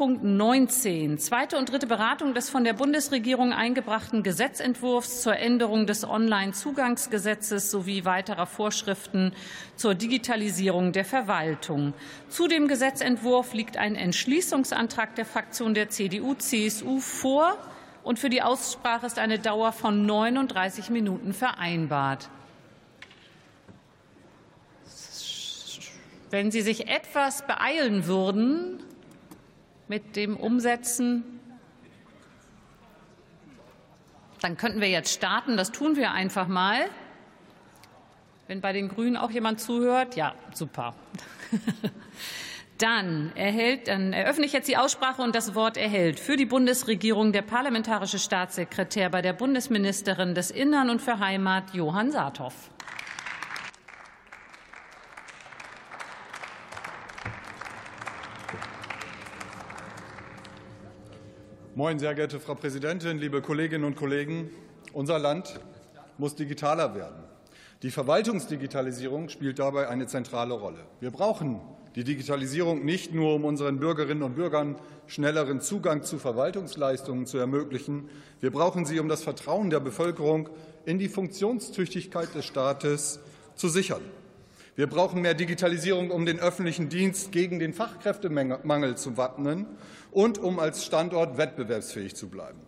Punkt 19. Zweite und dritte Beratung des von der Bundesregierung eingebrachten Gesetzentwurfs zur Änderung des Onlinezugangsgesetzes sowie weiterer Vorschriften zur Digitalisierung der Verwaltung. Zu dem Gesetzentwurf liegt ein Entschließungsantrag der Fraktion der CDU-CSU vor. Und für die Aussprache ist eine Dauer von 39 Minuten vereinbart. Wenn Sie sich etwas beeilen würden, mit dem Umsetzen? Dann könnten wir jetzt starten. Das tun wir einfach mal. Wenn bei den Grünen auch jemand zuhört, ja, super. Dann, erhält, dann eröffne ich jetzt die Aussprache und das Wort erhält für die Bundesregierung der parlamentarische Staatssekretär bei der Bundesministerin des Innern und für Heimat Johann Saathoff. Moin, sehr geehrte Frau Präsidentin, liebe Kolleginnen und Kollegen! Unser Land muss digitaler werden. Die Verwaltungsdigitalisierung spielt dabei eine zentrale Rolle. Wir brauchen die Digitalisierung nicht nur, um unseren Bürgerinnen und Bürgern schnelleren Zugang zu Verwaltungsleistungen zu ermöglichen. Wir brauchen sie, um das Vertrauen der Bevölkerung in die Funktionstüchtigkeit des Staates zu sichern. Wir brauchen mehr Digitalisierung, um den öffentlichen Dienst gegen den Fachkräftemangel zu wappnen und um als Standort wettbewerbsfähig zu bleiben.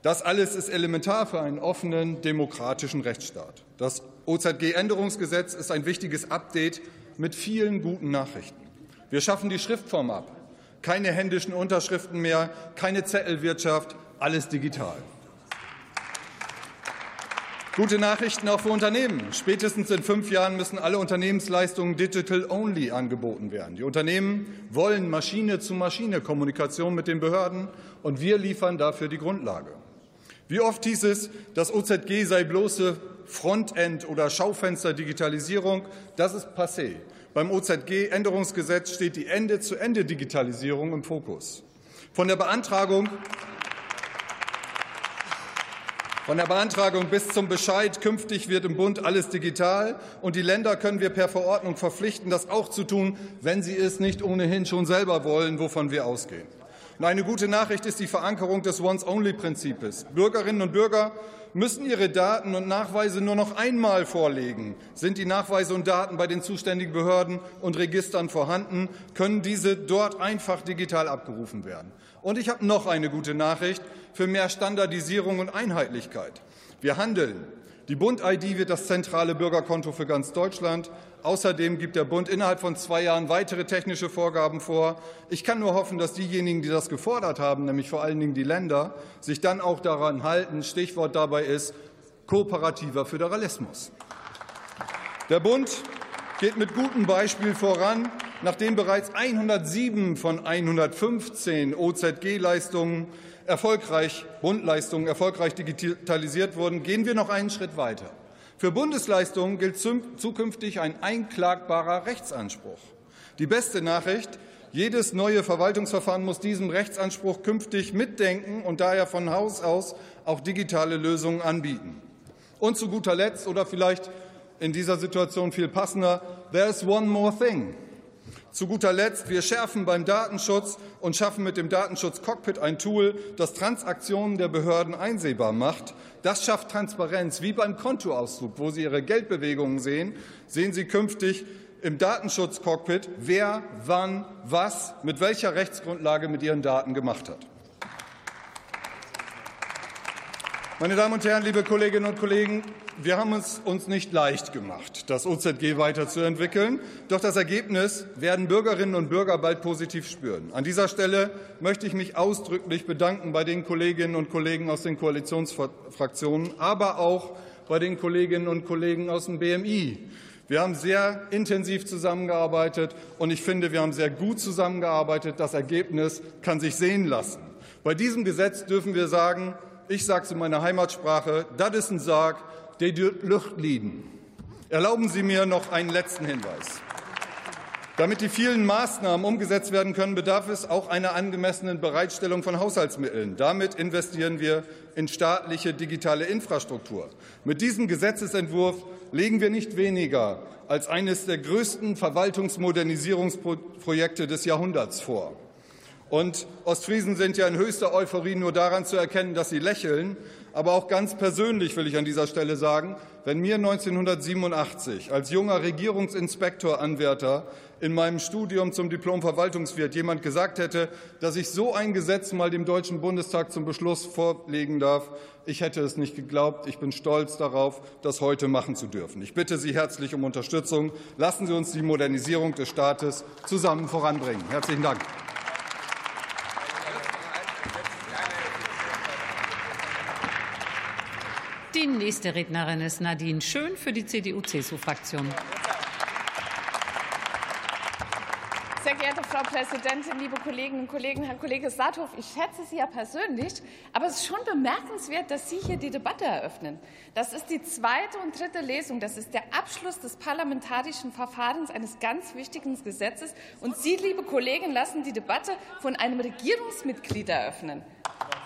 Das alles ist elementar für einen offenen, demokratischen Rechtsstaat. Das OZG-Änderungsgesetz ist ein wichtiges Update mit vielen guten Nachrichten. Wir schaffen die Schriftform ab. Keine händischen Unterschriften mehr, keine Zettelwirtschaft, alles digital. Gute Nachrichten auch für Unternehmen. Spätestens in fünf Jahren müssen alle Unternehmensleistungen digital-only angeboten werden. Die Unternehmen wollen Maschine-zu-Maschine-Kommunikation mit den Behörden, und wir liefern dafür die Grundlage. Wie oft hieß es, das OZG sei bloße Frontend- oder Schaufenster-Digitalisierung. Das ist passé. Beim OZG-Änderungsgesetz steht die Ende-zu-Ende-Digitalisierung im Fokus. Von der Beantragung von der Beantragung bis zum Bescheid. Künftig wird im Bund alles digital. Und die Länder können wir per Verordnung verpflichten, das auch zu tun, wenn sie es nicht ohnehin schon selber wollen, wovon wir ausgehen. Und eine gute Nachricht ist die Verankerung des Once-Only-Prinzips. Bürgerinnen und Bürger müssen ihre Daten und Nachweise nur noch einmal vorlegen. Sind die Nachweise und Daten bei den zuständigen Behörden und Registern vorhanden, können diese dort einfach digital abgerufen werden. Und ich habe noch eine gute Nachricht für mehr Standardisierung und Einheitlichkeit. Wir handeln. Die Bund-ID wird das zentrale Bürgerkonto für ganz Deutschland. Außerdem gibt der Bund innerhalb von zwei Jahren weitere technische Vorgaben vor. Ich kann nur hoffen, dass diejenigen, die das gefordert haben, nämlich vor allen Dingen die Länder, sich dann auch daran halten. Stichwort dabei ist kooperativer Föderalismus. Der Bund geht mit gutem Beispiel voran, nachdem bereits 107 von 115 OZG-Leistungen erfolgreich, Bundleistungen erfolgreich digitalisiert wurden, gehen wir noch einen Schritt weiter. Für Bundesleistungen gilt zukünftig ein einklagbarer Rechtsanspruch. Die beste Nachricht, jedes neue Verwaltungsverfahren muss diesem Rechtsanspruch künftig mitdenken und daher von Haus aus auch digitale Lösungen anbieten. Und zu guter Letzt oder vielleicht in dieser Situation viel passender, there's one more thing. Zu guter Letzt, wir schärfen beim Datenschutz und schaffen mit dem Datenschutz-Cockpit ein Tool, das Transaktionen der Behörden einsehbar macht. Das schafft Transparenz. Wie beim Kontoauszug, wo Sie Ihre Geldbewegungen sehen, sehen Sie künftig im Datenschutz-Cockpit, wer, wann, was, mit welcher Rechtsgrundlage mit Ihren Daten gemacht hat. Meine Damen und Herren, liebe Kolleginnen und Kollegen, wir haben es uns nicht leicht gemacht, das OZG weiterzuentwickeln. Doch das Ergebnis werden Bürgerinnen und Bürger bald positiv spüren. An dieser Stelle möchte ich mich ausdrücklich bedanken bei den Kolleginnen und Kollegen aus den Koalitionsfraktionen, aber auch bei den Kolleginnen und Kollegen aus dem BMI. Wir haben sehr intensiv zusammengearbeitet, und ich finde, wir haben sehr gut zusammengearbeitet. Das Ergebnis kann sich sehen lassen. Bei diesem Gesetz dürfen wir sagen, ich sage es in meiner Heimatsprache, das ist ein Sarg, der die Luft liegen. Erlauben Sie mir noch einen letzten Hinweis. Damit die vielen Maßnahmen umgesetzt werden können, bedarf es auch einer angemessenen Bereitstellung von Haushaltsmitteln. Damit investieren wir in staatliche digitale Infrastruktur. Mit diesem Gesetzentwurf legen wir nicht weniger als eines der größten Verwaltungsmodernisierungsprojekte des Jahrhunderts vor. Und Ostfriesen sind ja in höchster Euphorie nur daran zu erkennen, dass sie lächeln. Aber auch ganz persönlich will ich an dieser Stelle sagen, wenn mir 1987 als junger Regierungsinspektoranwärter in meinem Studium zum Diplom Verwaltungswirt jemand gesagt hätte, dass ich so ein Gesetz mal dem Deutschen Bundestag zum Beschluss vorlegen darf, ich hätte es nicht geglaubt. Ich bin stolz darauf, das heute machen zu dürfen. Ich bitte Sie herzlich um Unterstützung. Lassen Sie uns die Modernisierung des Staates zusammen voranbringen. Herzlichen Dank. Die nächste Rednerin ist Nadine Schön für die CDU-CSU-Fraktion. Sehr geehrte Frau Präsidentin, liebe Kolleginnen und Kollegen, Herr Kollege Saathoff, ich schätze Sie ja persönlich, aber es ist schon bemerkenswert, dass Sie hier die Debatte eröffnen. Das ist die zweite und dritte Lesung. Das ist der Abschluss des parlamentarischen Verfahrens eines ganz wichtigen Gesetzes. Und Sie, liebe Kollegen, lassen die Debatte von einem Regierungsmitglied eröffnen.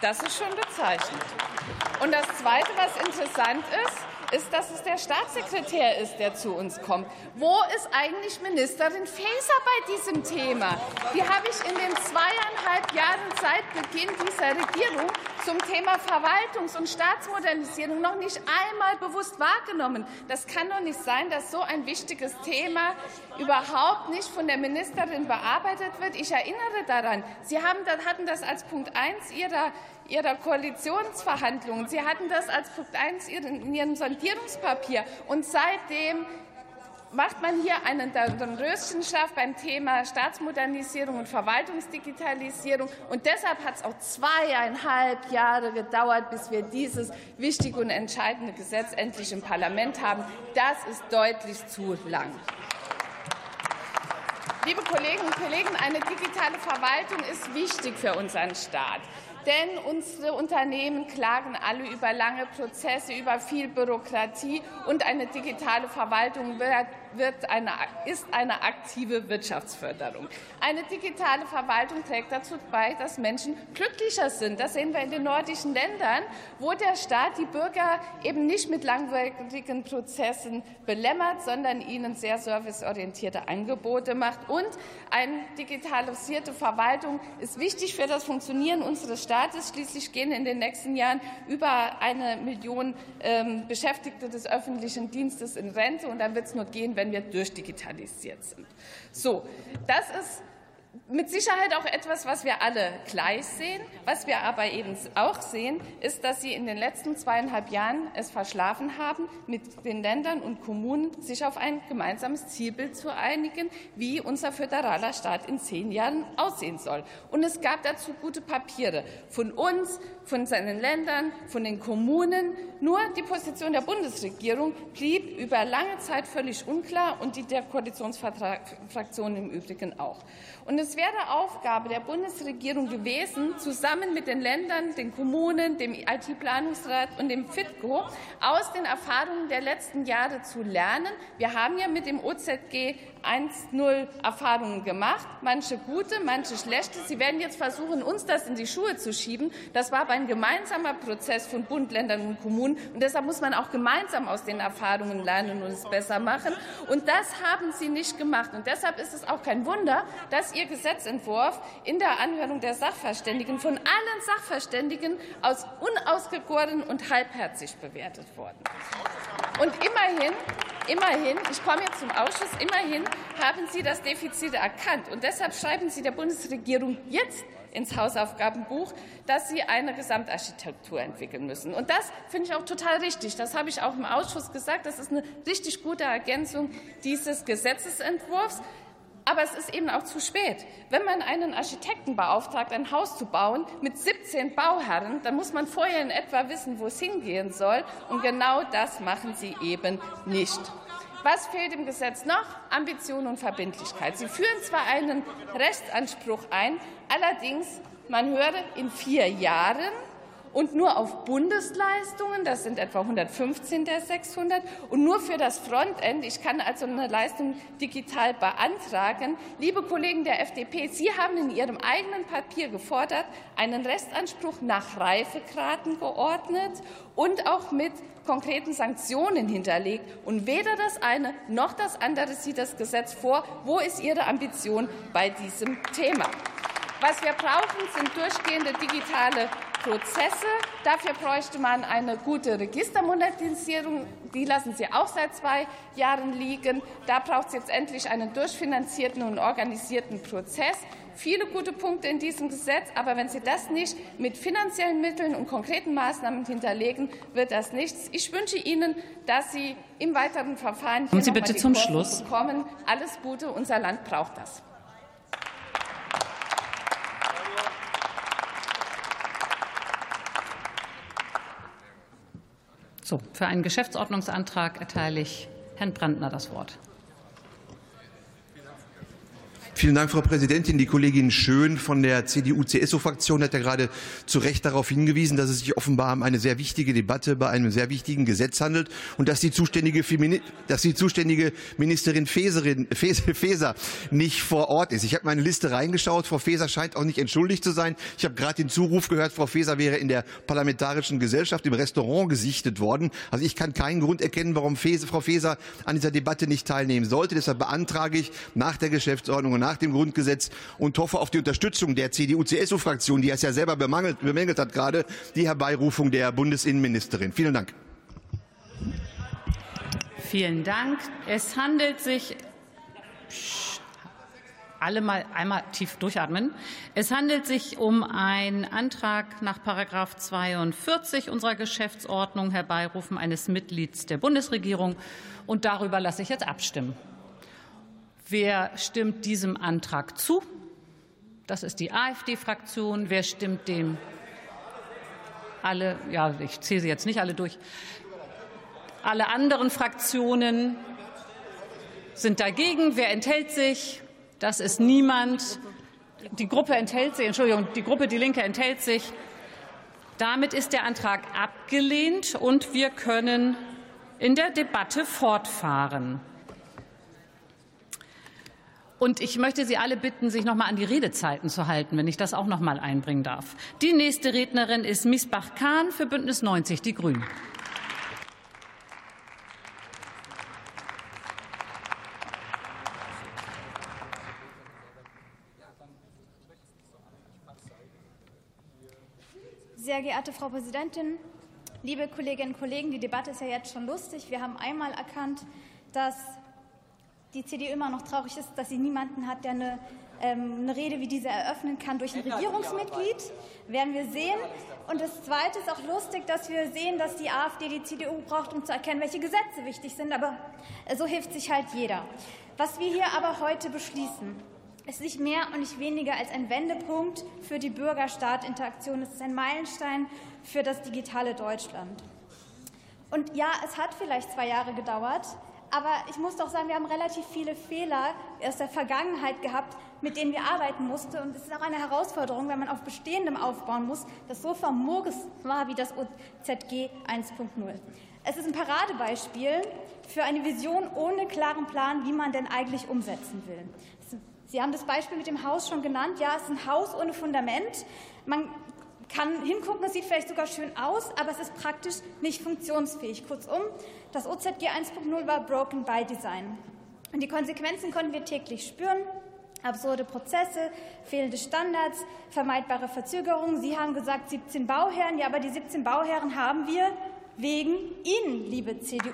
Das ist schon bezeichnend. Und das Zweite, was interessant ist, ist, dass es der Staatssekretär ist, der zu uns kommt. Wo ist eigentlich Ministerin Faeser bei diesem Thema? Die habe ich in den zweieinhalb Jahren seit Beginn dieser Regierung zum Thema Verwaltungs- und Staatsmodernisierung noch nicht einmal bewusst wahrgenommen. Das kann doch nicht sein, dass so ein wichtiges Thema überhaupt nicht von der Ministerin bearbeitet wird. Ich erinnere daran, Sie haben, hatten das als Punkt 1 Ihrer Ihrer Koalitionsverhandlungen. Sie hatten das als Punkt 1 in Ihrem Sondierungspapier. Und seitdem macht man hier einen Röschenschlaf beim Thema Staatsmodernisierung und Verwaltungsdigitalisierung. Und deshalb hat es auch zweieinhalb Jahre gedauert, bis wir dieses wichtige und entscheidende Gesetz endlich im Parlament haben. Das ist deutlich zu lang. Liebe Kolleginnen und Kollegen, eine digitale Verwaltung ist wichtig für unseren Staat. Denn unsere Unternehmen klagen alle über lange Prozesse, über viel Bürokratie und eine digitale Verwaltung wird wird eine, ist eine aktive Wirtschaftsförderung. Eine digitale Verwaltung trägt dazu bei, dass Menschen glücklicher sind. Das sehen wir in den nordischen Ländern, wo der Staat die Bürger eben nicht mit langwierigen Prozessen belämmert, sondern ihnen sehr serviceorientierte Angebote macht. Und eine digitalisierte Verwaltung ist wichtig für das Funktionieren unseres Staates. Schließlich gehen in den nächsten Jahren über eine Million ähm, Beschäftigte des öffentlichen Dienstes in Rente. Und dann wird es nur gehen, wenn wir durchdigitalisiert sind. So, das ist mit Sicherheit auch etwas, was wir alle gleich sehen. Was wir aber eben auch sehen, ist, dass Sie in den letzten zweieinhalb Jahren es verschlafen haben, mit den Ländern und Kommunen sich auf ein gemeinsames Zielbild zu einigen, wie unser föderaler Staat in zehn Jahren aussehen soll. Und es gab dazu gute Papiere von uns, von seinen Ländern, von den Kommunen. Nur die Position der Bundesregierung blieb über lange Zeit völlig unklar und die der Koalitionsfraktion im Übrigen auch. Und es wäre Aufgabe der Bundesregierung gewesen, zusammen mit den Ländern, den Kommunen, dem IT-Planungsrat und dem FITCO aus den Erfahrungen der letzten Jahre zu lernen. Wir haben ja mit dem OZG 1.0 Erfahrungen gemacht, manche gute, manche schlechte. Sie werden jetzt versuchen, uns das in die Schuhe zu schieben. Das war aber ein gemeinsamer Prozess von Bund, Ländern und Kommunen. Und deshalb muss man auch gemeinsam aus den Erfahrungen lernen und es besser machen. Und das haben Sie nicht gemacht. Und deshalb ist es auch kein Wunder, dass Ihr Gesetzentwurf in der Anhörung der Sachverständigen von allen Sachverständigen als unausgegoren und halbherzig bewertet worden. Und immerhin Immerhin, ich komme jetzt zum Ausschuss, immerhin haben Sie das Defizit erkannt. Und deshalb schreiben Sie der Bundesregierung jetzt ins Hausaufgabenbuch, dass sie eine Gesamtarchitektur entwickeln müssen. Und das finde ich auch total richtig. Das habe ich auch im Ausschuss gesagt. Das ist eine richtig gute Ergänzung dieses Gesetzesentwurfs. Aber es ist eben auch zu spät. Wenn man einen Architekten beauftragt, ein Haus zu bauen mit 17 Bauherren, dann muss man vorher in etwa wissen, wo es hingehen soll. Und genau das machen Sie eben nicht. Was fehlt im Gesetz noch? Ambition und Verbindlichkeit. Sie führen zwar einen Rechtsanspruch ein, allerdings, man höre, in vier Jahren und nur auf Bundesleistungen, das sind etwa 115 der 600, und nur für das Frontend, ich kann also eine Leistung digital beantragen. Liebe Kollegen der FDP, Sie haben in Ihrem eigenen Papier gefordert, einen Restanspruch nach Reifegraden geordnet und auch mit konkreten Sanktionen hinterlegt. Und weder das eine noch das andere sieht das Gesetz vor. Wo ist Ihre Ambition bei diesem Thema? Was wir brauchen, sind durchgehende digitale Prozesse. Dafür bräuchte man eine gute Registermodernisierung. Die lassen Sie auch seit zwei Jahren liegen. Da braucht es jetzt endlich einen durchfinanzierten und organisierten Prozess. Viele gute Punkte in diesem Gesetz, aber wenn Sie das nicht mit finanziellen Mitteln und konkreten Maßnahmen hinterlegen, wird das nichts. Ich wünsche Ihnen, dass Sie im weiteren Verfahren hier Sie bitte zum Schluss bekommen. Alles Gute, unser Land braucht das. So, für einen Geschäftsordnungsantrag erteile ich Herrn Brandner das Wort. Vielen Dank, Frau Präsidentin. Die Kollegin Schön von der CDU-CSU-Fraktion hat ja gerade zu Recht darauf hingewiesen, dass es sich offenbar um eine sehr wichtige Debatte bei einem sehr wichtigen Gesetz handelt und dass die zuständige, dass die zuständige Ministerin Faeserin, Faeser nicht vor Ort ist. Ich habe meine Liste reingeschaut. Frau Faeser scheint auch nicht entschuldigt zu sein. Ich habe gerade den Zuruf gehört, Frau Faeser wäre in der Parlamentarischen Gesellschaft im Restaurant gesichtet worden. Also ich kann keinen Grund erkennen, warum Frau Faeser an dieser Debatte nicht teilnehmen sollte. Deshalb beantrage ich nach der Geschäftsordnung nach dem Grundgesetz und hoffe auf die Unterstützung der CDU-CSU-Fraktion, die es ja selber bemängelt, bemängelt hat gerade, die Herbeirufung der Bundesinnenministerin. Vielen Dank. Vielen Dank. Es handelt sich alle mal einmal tief durchatmen. Es handelt sich um einen Antrag nach Paragraph 42 unserer Geschäftsordnung Herbeirufen eines Mitglieds der Bundesregierung und darüber lasse ich jetzt abstimmen. Wer stimmt diesem Antrag zu? Das ist die AfD-Fraktion. Wer stimmt dem? Alle, ja, ich zähle sie jetzt nicht alle durch. Alle anderen Fraktionen sind dagegen. Wer enthält sich? Das ist niemand. Die Gruppe enthält sich, Entschuldigung, die Gruppe Die Linke enthält sich. Damit ist der Antrag abgelehnt und wir können in der Debatte fortfahren. Und ich möchte Sie alle bitten, sich noch mal an die Redezeiten zu halten, wenn ich das auch noch mal einbringen darf. Die nächste Rednerin ist Misbach Kahn für Bündnis 90 Die Grünen. Sehr geehrte Frau Präsidentin, liebe Kolleginnen und Kollegen, die Debatte ist ja jetzt schon lustig. Wir haben einmal erkannt, dass die CDU immer noch traurig ist, dass sie niemanden hat, der eine, ähm, eine Rede wie diese eröffnen kann durch ein Regierungsmitglied. Werden wir sehen. Und das Zweite ist auch lustig, dass wir sehen, dass die AfD die CDU braucht, um zu erkennen, welche Gesetze wichtig sind. Aber so hilft sich halt jeder. Was wir hier aber heute beschließen, ist nicht mehr und nicht weniger als ein Wendepunkt für die Bürger-Staat-Interaktion. Es ist ein Meilenstein für das digitale Deutschland. Und ja, es hat vielleicht zwei Jahre gedauert, aber ich muss doch sagen, wir haben relativ viele Fehler aus der Vergangenheit gehabt, mit denen wir arbeiten mussten. Und es ist auch eine Herausforderung, wenn man auf Bestehendem aufbauen muss, das so famos war wie das OZG 1.0. Es ist ein Paradebeispiel für eine Vision ohne klaren Plan, wie man denn eigentlich umsetzen will. Sie haben das Beispiel mit dem Haus schon genannt. Ja, es ist ein Haus ohne Fundament. Man kann hingucken, es sieht vielleicht sogar schön aus, aber es ist praktisch nicht funktionsfähig. Kurzum, das OZG 1.0 war broken by design. Und die Konsequenzen konnten wir täglich spüren. Absurde Prozesse, fehlende Standards, vermeidbare Verzögerungen. Sie haben gesagt 17 Bauherren. Ja, aber die 17 Bauherren haben wir wegen Ihnen, liebe CDU.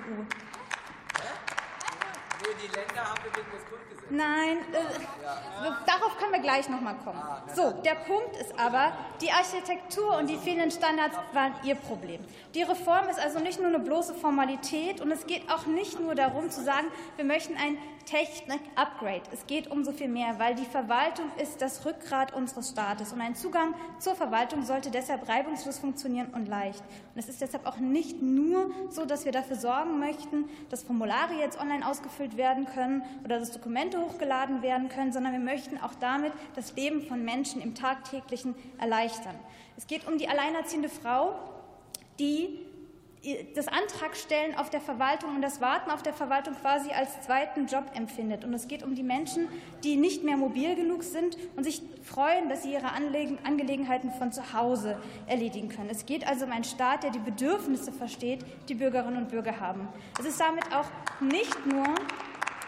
Nur die Länder haben wir wegen des. Nein, äh, darauf können wir gleich noch mal kommen. So, der Punkt ist aber, die Architektur und die fehlenden Standards waren Ihr Problem. Die Reform ist also nicht nur eine bloße Formalität und es geht auch nicht nur darum zu sagen, wir möchten ein Technik-Upgrade. Es geht um so viel mehr, weil die Verwaltung ist das Rückgrat unseres Staates und ein Zugang zur Verwaltung sollte deshalb reibungslos funktionieren und leicht. Und es ist deshalb auch nicht nur so, dass wir dafür sorgen möchten, dass Formulare jetzt online ausgefüllt werden können oder dass Dokumente hochgeladen werden können, sondern wir möchten auch damit das Leben von Menschen im Tagtäglichen erleichtern. Es geht um die alleinerziehende Frau, die das Antragstellen auf der Verwaltung und das Warten auf der Verwaltung quasi als zweiten Job empfindet. Und es geht um die Menschen, die nicht mehr mobil genug sind und sich freuen, dass sie ihre Angelegenheiten von zu Hause erledigen können. Es geht also um einen Staat, der die Bedürfnisse versteht, die Bürgerinnen und Bürger haben. Es ist damit auch nicht nur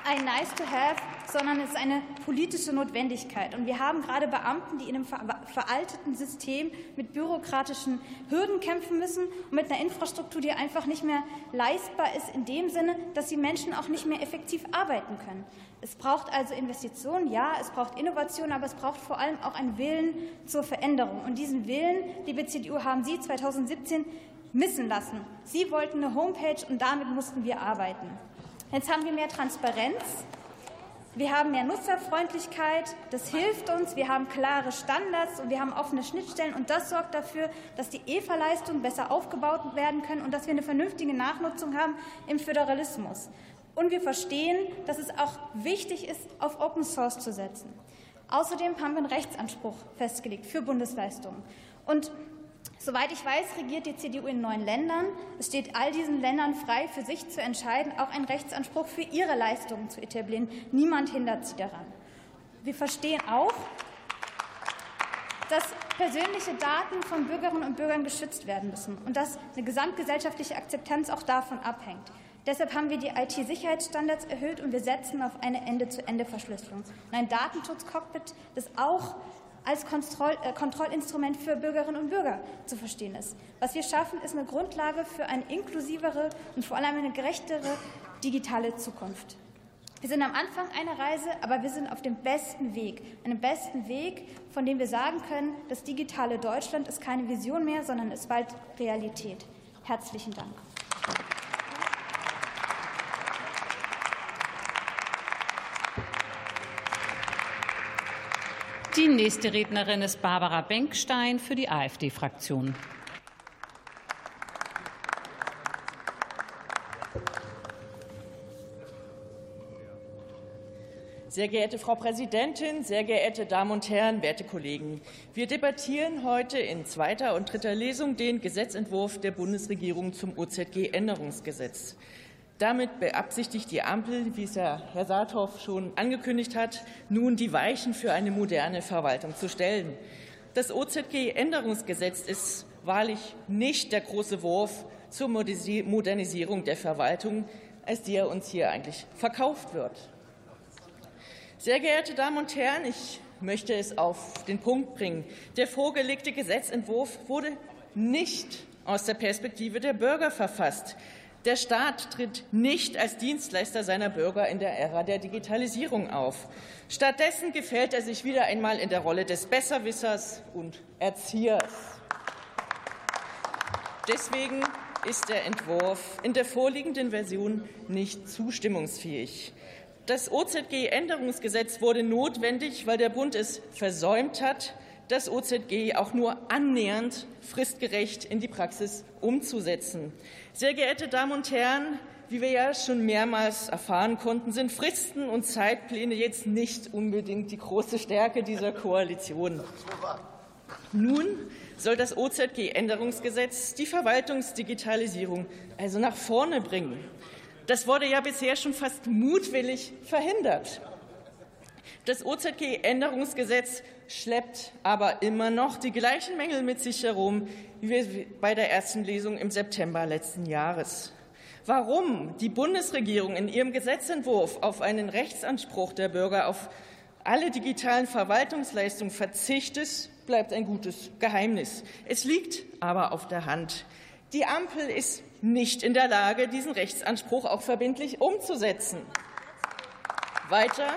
ein Nice to have, sondern es ist eine politische Notwendigkeit. Und wir haben gerade Beamten, die in einem veralteten System mit bürokratischen Hürden kämpfen müssen und mit einer Infrastruktur, die einfach nicht mehr leistbar ist, in dem Sinne, dass die Menschen auch nicht mehr effektiv arbeiten können. Es braucht also Investitionen, ja, es braucht Innovation, aber es braucht vor allem auch einen Willen zur Veränderung. Und diesen Willen, liebe CDU, haben Sie 2017 missen lassen. Sie wollten eine Homepage und damit mussten wir arbeiten. Jetzt haben wir mehr Transparenz. Wir haben mehr Nutzerfreundlichkeit, das hilft uns, wir haben klare Standards und wir haben offene Schnittstellen und das sorgt dafür, dass die EFA-Leistungen besser aufgebaut werden können und dass wir eine vernünftige Nachnutzung haben im Föderalismus. Und wir verstehen, dass es auch wichtig ist, auf Open Source zu setzen. Außerdem haben wir einen Rechtsanspruch festgelegt für Bundesleistungen. Und Soweit ich weiß, regiert die CDU in neun Ländern. Es steht all diesen Ländern frei, für sich zu entscheiden, auch einen Rechtsanspruch für ihre Leistungen zu etablieren. Niemand hindert sie daran. Wir verstehen auch, dass persönliche Daten von Bürgerinnen und Bürgern geschützt werden müssen und dass eine gesamtgesellschaftliche Akzeptanz auch davon abhängt. Deshalb haben wir die IT-Sicherheitsstandards erhöht und wir setzen auf eine Ende-zu-Ende-Verschlüsselung. Und ein Datenschutzcockpit, das auch als Kontroll, äh, Kontrollinstrument für Bürgerinnen und Bürger zu verstehen ist. Was wir schaffen, ist eine Grundlage für eine inklusivere und vor allem eine gerechtere digitale Zukunft. Wir sind am Anfang einer Reise, aber wir sind auf dem besten Weg. Einem besten Weg, von dem wir sagen können, das digitale Deutschland ist keine Vision mehr, sondern ist bald Realität. Herzlichen Dank. Die nächste Rednerin ist Barbara Benkstein für die AfD-Fraktion. Sehr geehrte Frau Präsidentin, sehr geehrte Damen und Herren, werte Kollegen! Wir debattieren heute in zweiter und dritter Lesung den Gesetzentwurf der Bundesregierung zum OZG-Änderungsgesetz. Damit beabsichtigt die Ampel, wie es Herr Saathoff schon angekündigt hat, nun die Weichen für eine moderne Verwaltung zu stellen. Das OZG-Änderungsgesetz ist wahrlich nicht der große Wurf zur Modernisierung der Verwaltung, als die er uns hier eigentlich verkauft wird. Sehr geehrte Damen und Herren, ich möchte es auf den Punkt bringen. Der vorgelegte Gesetzentwurf wurde nicht aus der Perspektive der Bürger verfasst. Der Staat tritt nicht als Dienstleister seiner Bürger in der Ära der Digitalisierung auf. Stattdessen gefällt er sich wieder einmal in der Rolle des Besserwissers und Erziehers. Deswegen ist der Entwurf in der vorliegenden Version nicht zustimmungsfähig. Das OZG-Änderungsgesetz wurde notwendig, weil der Bund es versäumt hat, das OZG auch nur annähernd fristgerecht in die Praxis umzusetzen. Sehr geehrte Damen und Herren, wie wir ja schon mehrmals erfahren konnten, sind Fristen und Zeitpläne jetzt nicht unbedingt die große Stärke dieser Koalition. Nun soll das OZG-Änderungsgesetz die Verwaltungsdigitalisierung also nach vorne bringen. Das wurde ja bisher schon fast mutwillig verhindert. Das OZG-Änderungsgesetz schleppt aber immer noch die gleichen Mängel mit sich herum wie bei der ersten Lesung im September letzten Jahres. Warum die Bundesregierung in ihrem Gesetzentwurf auf einen Rechtsanspruch der Bürger auf alle digitalen Verwaltungsleistungen verzichtet, bleibt ein gutes Geheimnis. Es liegt aber auf der Hand. Die Ampel ist nicht in der Lage, diesen Rechtsanspruch auch verbindlich umzusetzen. Weiter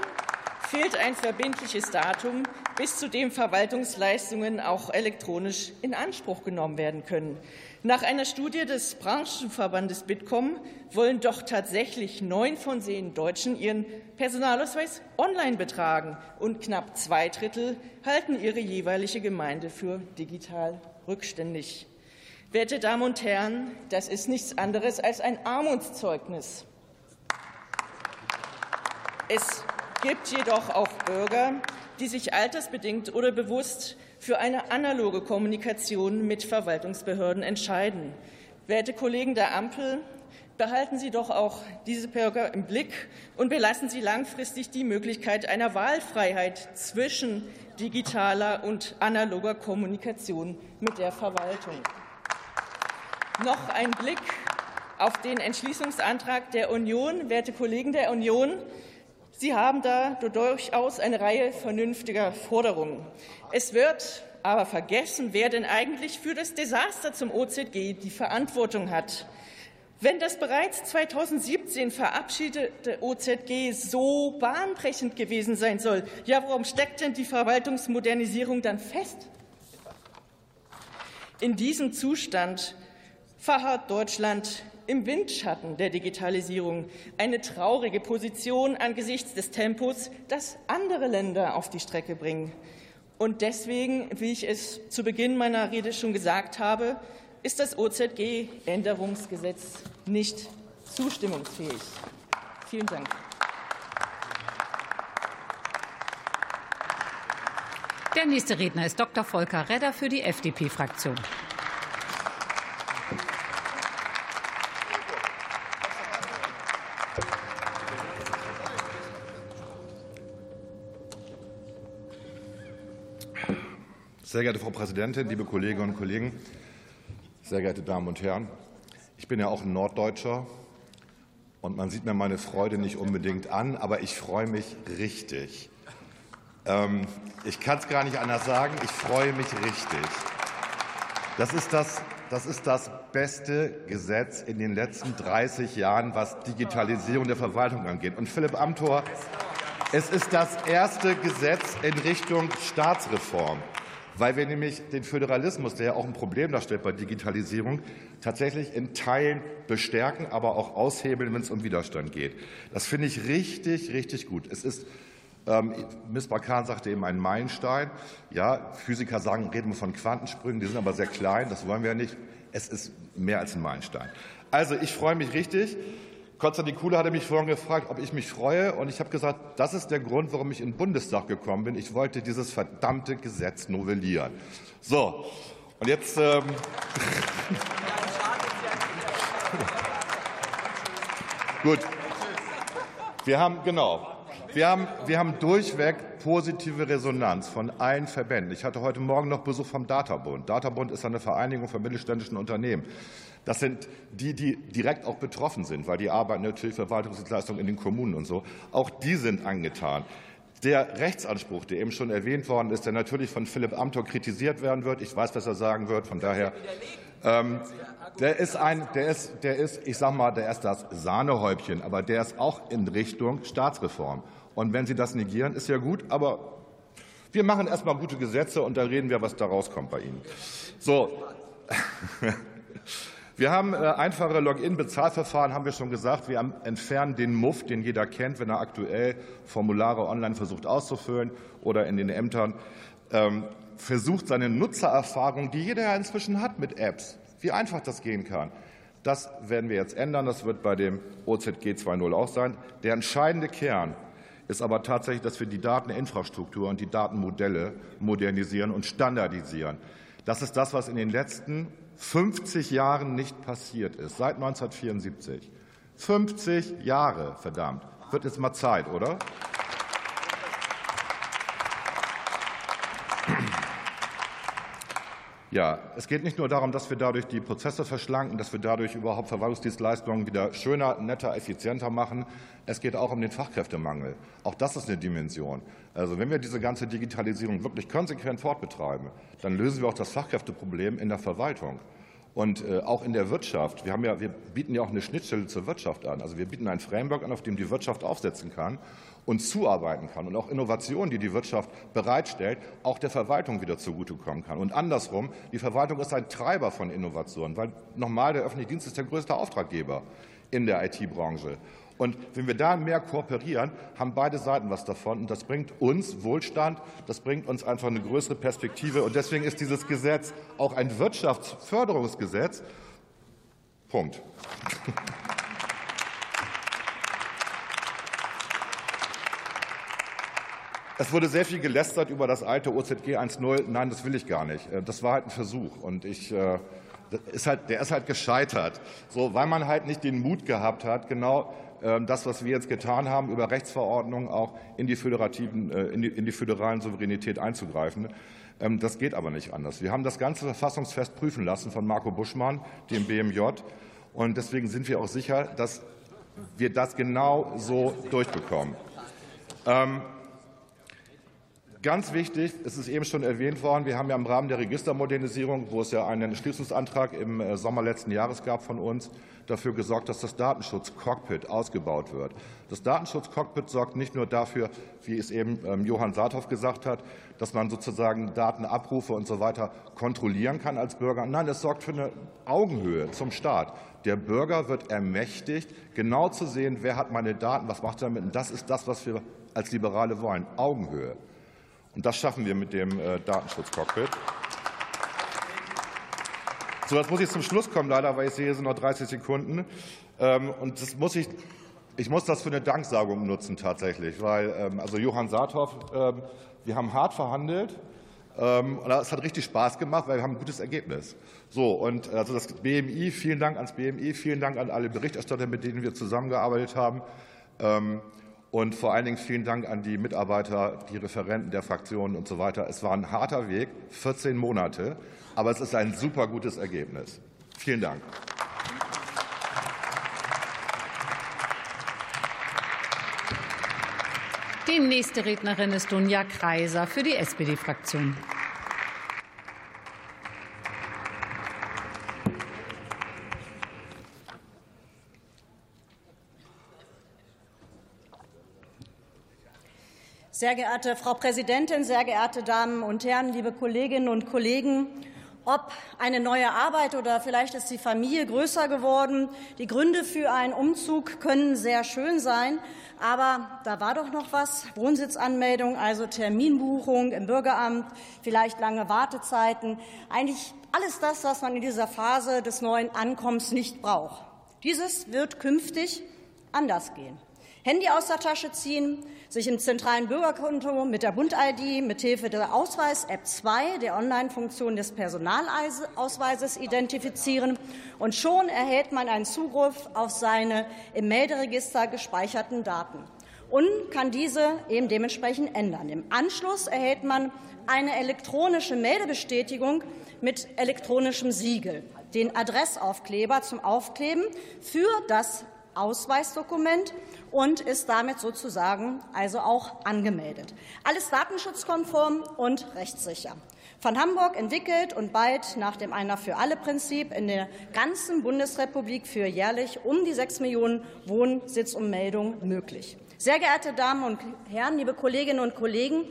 fehlt ein verbindliches Datum, bis zu dem Verwaltungsleistungen auch elektronisch in Anspruch genommen werden können. Nach einer Studie des Branchenverbandes Bitkom wollen doch tatsächlich neun von zehn Deutschen ihren Personalausweis online betragen und knapp zwei Drittel halten ihre jeweilige Gemeinde für digital rückständig. Werte Damen und Herren, das ist nichts anderes als ein Armutszeugnis. Es gibt jedoch auch Bürger, die sich altersbedingt oder bewusst für eine analoge Kommunikation mit Verwaltungsbehörden entscheiden. Werte Kollegen der Ampel, behalten Sie doch auch diese Bürger im Blick und belassen Sie langfristig die Möglichkeit einer Wahlfreiheit zwischen digitaler und analoger Kommunikation mit der Verwaltung. Noch ein Blick auf den Entschließungsantrag der Union, werte Kollegen der Union. Sie haben da durchaus eine Reihe vernünftiger Forderungen. Es wird aber vergessen, wer denn eigentlich für das Desaster zum OZG die Verantwortung hat. Wenn das bereits 2017 verabschiedete OZG so bahnbrechend gewesen sein soll, ja, warum steckt denn die Verwaltungsmodernisierung dann fest? In diesem Zustand verharrt Deutschland im Windschatten der Digitalisierung eine traurige Position angesichts des Tempos, das andere Länder auf die Strecke bringen. Und deswegen, wie ich es zu Beginn meiner Rede schon gesagt habe, ist das OZG-Änderungsgesetz nicht zustimmungsfähig. Vielen Dank. Der nächste Redner ist Dr. Volker Redder für die FDP-Fraktion. Sehr geehrte Frau Präsidentin, liebe Kolleginnen und Kollegen, sehr geehrte Damen und Herren! Ich bin ja auch ein Norddeutscher und man sieht mir meine Freude nicht unbedingt an, aber ich freue mich richtig. Ähm, ich kann es gar nicht anders sagen, ich freue mich richtig. Das ist das, das ist das beste Gesetz in den letzten 30 Jahren, was Digitalisierung der Verwaltung angeht. Und Philipp Amthor, es ist das erste Gesetz in Richtung Staatsreform weil wir nämlich den Föderalismus, der ja auch ein Problem darstellt bei Digitalisierung, tatsächlich in Teilen bestärken, aber auch aushebeln, wenn es um Widerstand geht. Das finde ich richtig, richtig gut. Es ist ähm, Miss Bakan sagte eben ein Meilenstein. Ja, Physiker sagen, reden wir von Quantensprüngen, die sind aber sehr klein, das wollen wir ja nicht. Es ist mehr als ein Meilenstein. Also ich freue mich richtig. Konstantin Kuhle hatte mich vorhin gefragt, ob ich mich freue. Und ich habe gesagt, das ist der Grund, warum ich in den Bundestag gekommen bin. Ich wollte dieses verdammte Gesetz novellieren. So, und jetzt. Ähm Gut. Wir haben, genau. Wir haben, wir haben durchweg positive Resonanz von allen Verbänden. Ich hatte heute Morgen noch Besuch vom Databund. Databund ist eine Vereinigung von mittelständischen Unternehmen. Das sind die, die direkt auch betroffen sind, weil die arbeiten natürlich Verwaltungsdienstleistungen in den Kommunen und so. Auch die sind angetan. Der Rechtsanspruch, der eben schon erwähnt worden ist, der natürlich von Philipp Amthor kritisiert werden wird, ich weiß, was er sagen wird, von daher, ähm, der ist ein, der ist, der ist, ich sage mal, der ist das Sahnehäubchen, aber der ist auch in Richtung Staatsreform. Und wenn Sie das negieren, ist ja gut, aber wir machen erst mal gute Gesetze und dann reden wir, was da rauskommt bei Ihnen. So. Wir haben äh, einfache Login-Bezahlverfahren, haben wir schon gesagt. Wir entfernen den Muff, den jeder kennt, wenn er aktuell Formulare online versucht auszufüllen oder in den Ämtern ähm, versucht, seine Nutzererfahrung, die jeder ja inzwischen hat mit Apps, wie einfach das gehen kann. Das werden wir jetzt ändern. Das wird bei dem OZG 2.0 auch sein. Der entscheidende Kern ist aber tatsächlich, dass wir die Dateninfrastruktur und die Datenmodelle modernisieren und standardisieren. Das ist das, was in den letzten 50 Jahren nicht passiert ist, seit 1974. 50 Jahre, verdammt. Wird jetzt mal Zeit, oder? Ja, es geht nicht nur darum, dass wir dadurch die Prozesse verschlanken, dass wir dadurch überhaupt Verwaltungsdienstleistungen wieder schöner, netter, effizienter machen. Es geht auch um den Fachkräftemangel. Auch das ist eine Dimension. Also wenn wir diese ganze Digitalisierung wirklich konsequent fortbetreiben, dann lösen wir auch das Fachkräfteproblem in der Verwaltung. Und äh, auch in der Wirtschaft. Wir, haben ja, wir bieten ja auch eine Schnittstelle zur Wirtschaft an. Also wir bieten ein Framework an, auf dem die Wirtschaft aufsetzen kann und zuarbeiten kann und auch Innovationen, die die Wirtschaft bereitstellt, auch der Verwaltung wieder zugutekommen kann. Und andersrum, die Verwaltung ist ein Treiber von Innovationen, weil nochmal der öffentliche Dienst ist der größte Auftraggeber in der IT-Branche. Und wenn wir da mehr kooperieren, haben beide Seiten was davon. Und das bringt uns Wohlstand, das bringt uns einfach eine größere Perspektive. Und deswegen ist dieses Gesetz auch ein Wirtschaftsförderungsgesetz. Punkt. Es wurde sehr viel gelästert über das alte OZG 1.0. Nein, das will ich gar nicht. Äh, das war halt ein Versuch. Und ich, äh, ist halt, der ist halt gescheitert. So, weil man halt nicht den Mut gehabt hat, genau ähm, das, was wir jetzt getan haben, über Rechtsverordnungen auch in die, föderativen, äh, in die, in die föderalen Souveränität einzugreifen. Ähm, das geht aber nicht anders. Wir haben das Ganze verfassungsfest prüfen lassen von Marco Buschmann, dem BMJ. Und deswegen sind wir auch sicher, dass wir das genau so durchbekommen. Ganz wichtig, es ist eben schon erwähnt worden, wir haben ja im Rahmen der Registermodernisierung, wo es ja einen Entschließungsantrag im äh, Sommer letzten Jahres gab von uns, dafür gesorgt, dass das Datenschutzcockpit ausgebaut wird. Das Datenschutzcockpit sorgt nicht nur dafür, wie es eben ähm, Johann Saathoff gesagt hat, dass man sozusagen Datenabrufe und so weiter kontrollieren kann als Bürger. Nein, es sorgt für eine Augenhöhe zum Staat. Der Bürger wird ermächtigt, genau zu sehen, wer hat meine Daten, was macht er damit. Und das ist das, was wir als Liberale wollen. Augenhöhe. Und das schaffen wir mit dem äh, Datenschutzcockpit. So, jetzt muss ich zum Schluss kommen, leider, weil ich sehe, es sind noch 30 Sekunden. Ähm, und das muss ich, ich muss das für eine Danksagung nutzen tatsächlich, weil ähm, also Johann Saathoff, ähm, wir haben hart verhandelt. Und es hat richtig Spaß gemacht, weil wir haben ein gutes Ergebnis. So, und also das BMI, vielen Dank ans BMI, vielen Dank an alle Berichterstatter, mit denen wir zusammengearbeitet haben. Und vor allen Dingen vielen Dank an die Mitarbeiter, die Referenten der Fraktionen und so weiter. Es war ein harter Weg, 14 Monate, aber es ist ein super gutes Ergebnis. Vielen Dank. Die nächste Rednerin ist Dunja Kreiser für die SPD-Fraktion. Sehr geehrte Frau Präsidentin, sehr geehrte Damen und Herren, liebe Kolleginnen und Kollegen! Ob eine neue Arbeit oder vielleicht ist die Familie größer geworden, die Gründe für einen Umzug können sehr schön sein. Aber da war doch noch was. Wohnsitzanmeldung, also Terminbuchung im Bürgeramt, vielleicht lange Wartezeiten. Eigentlich alles das, was man in dieser Phase des neuen Ankommens nicht braucht. Dieses wird künftig anders gehen. Handy aus der Tasche ziehen, sich im zentralen Bürgerkonto mit der Bund-ID mithilfe der Ausweis-App 2, der Online-Funktion des Personalausweises, identifizieren. Und schon erhält man einen Zugriff auf seine im Melderegister gespeicherten Daten und kann diese eben dementsprechend ändern. Im Anschluss erhält man eine elektronische Meldebestätigung mit elektronischem Siegel, den Adressaufkleber zum Aufkleben für das Ausweisdokument und ist damit sozusagen also auch angemeldet. Alles datenschutzkonform und rechtssicher. Von Hamburg entwickelt und bald nach dem Einer für alle Prinzip in der ganzen Bundesrepublik für jährlich um die sechs Millionen Wohnsitzummeldungen möglich. Sehr geehrte Damen und Herren, liebe Kolleginnen und Kollegen,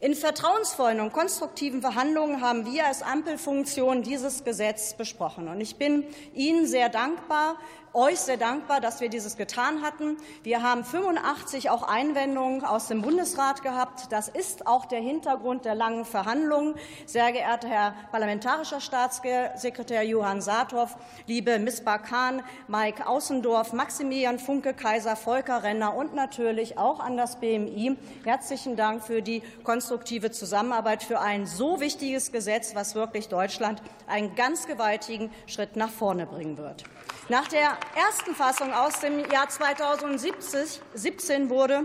in vertrauensvollen und konstruktiven Verhandlungen haben wir als Ampelfunktion dieses Gesetz besprochen. Und ich bin Ihnen sehr dankbar, euch sehr dankbar, dass wir dieses getan hatten. Wir haben 85 auch Einwendungen aus dem Bundesrat gehabt. Das ist auch der Hintergrund der langen Verhandlungen. Sehr geehrter Herr parlamentarischer Staatssekretär Johann Saathoff, liebe Misbah Kahn, Mike Außendorf, Maximilian Funke, Kaiser Volker Renner und natürlich auch an das BMI. Herzlichen Dank für die konstruktive Zusammenarbeit für ein so wichtiges Gesetz, was wirklich Deutschland einen ganz gewaltigen Schritt nach vorne bringen wird. Nach der ersten Fassung aus dem Jahr 2017 wurde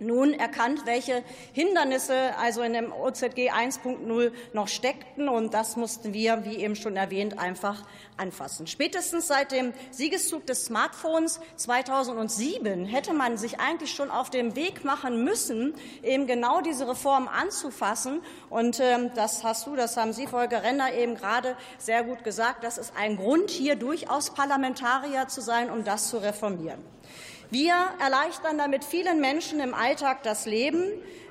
nun erkannt, welche Hindernisse also in dem OZG 1.0 noch steckten. Und das mussten wir, wie eben schon erwähnt, einfach anfassen. Spätestens seit dem Siegeszug des Smartphones 2007 hätte man sich eigentlich schon auf den Weg machen müssen, eben genau diese Reform anzufassen. Und ähm, das hast du, das haben Sie, Volker Renner, eben gerade sehr gut gesagt. Das ist ein Grund, hier durchaus Parlamentarier zu sein, um das zu reformieren. Wir erleichtern damit vielen Menschen im Alltag das Leben,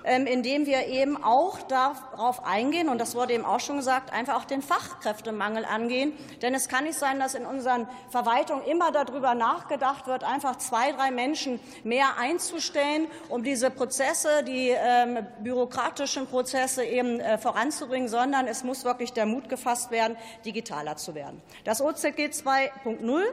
ähm, indem wir eben auch darauf eingehen, und das wurde eben auch schon gesagt, einfach auch den Fachkräftemangel angehen. Denn es kann nicht sein, dass in unseren Verwaltungen immer darüber nachgedacht wird, einfach zwei, drei Menschen mehr einzustellen, um diese Prozesse, die ähm, bürokratischen Prozesse eben äh, voranzubringen, sondern es muss wirklich der Mut gefasst werden, digitaler zu werden. Das OZG 2.0 ähm,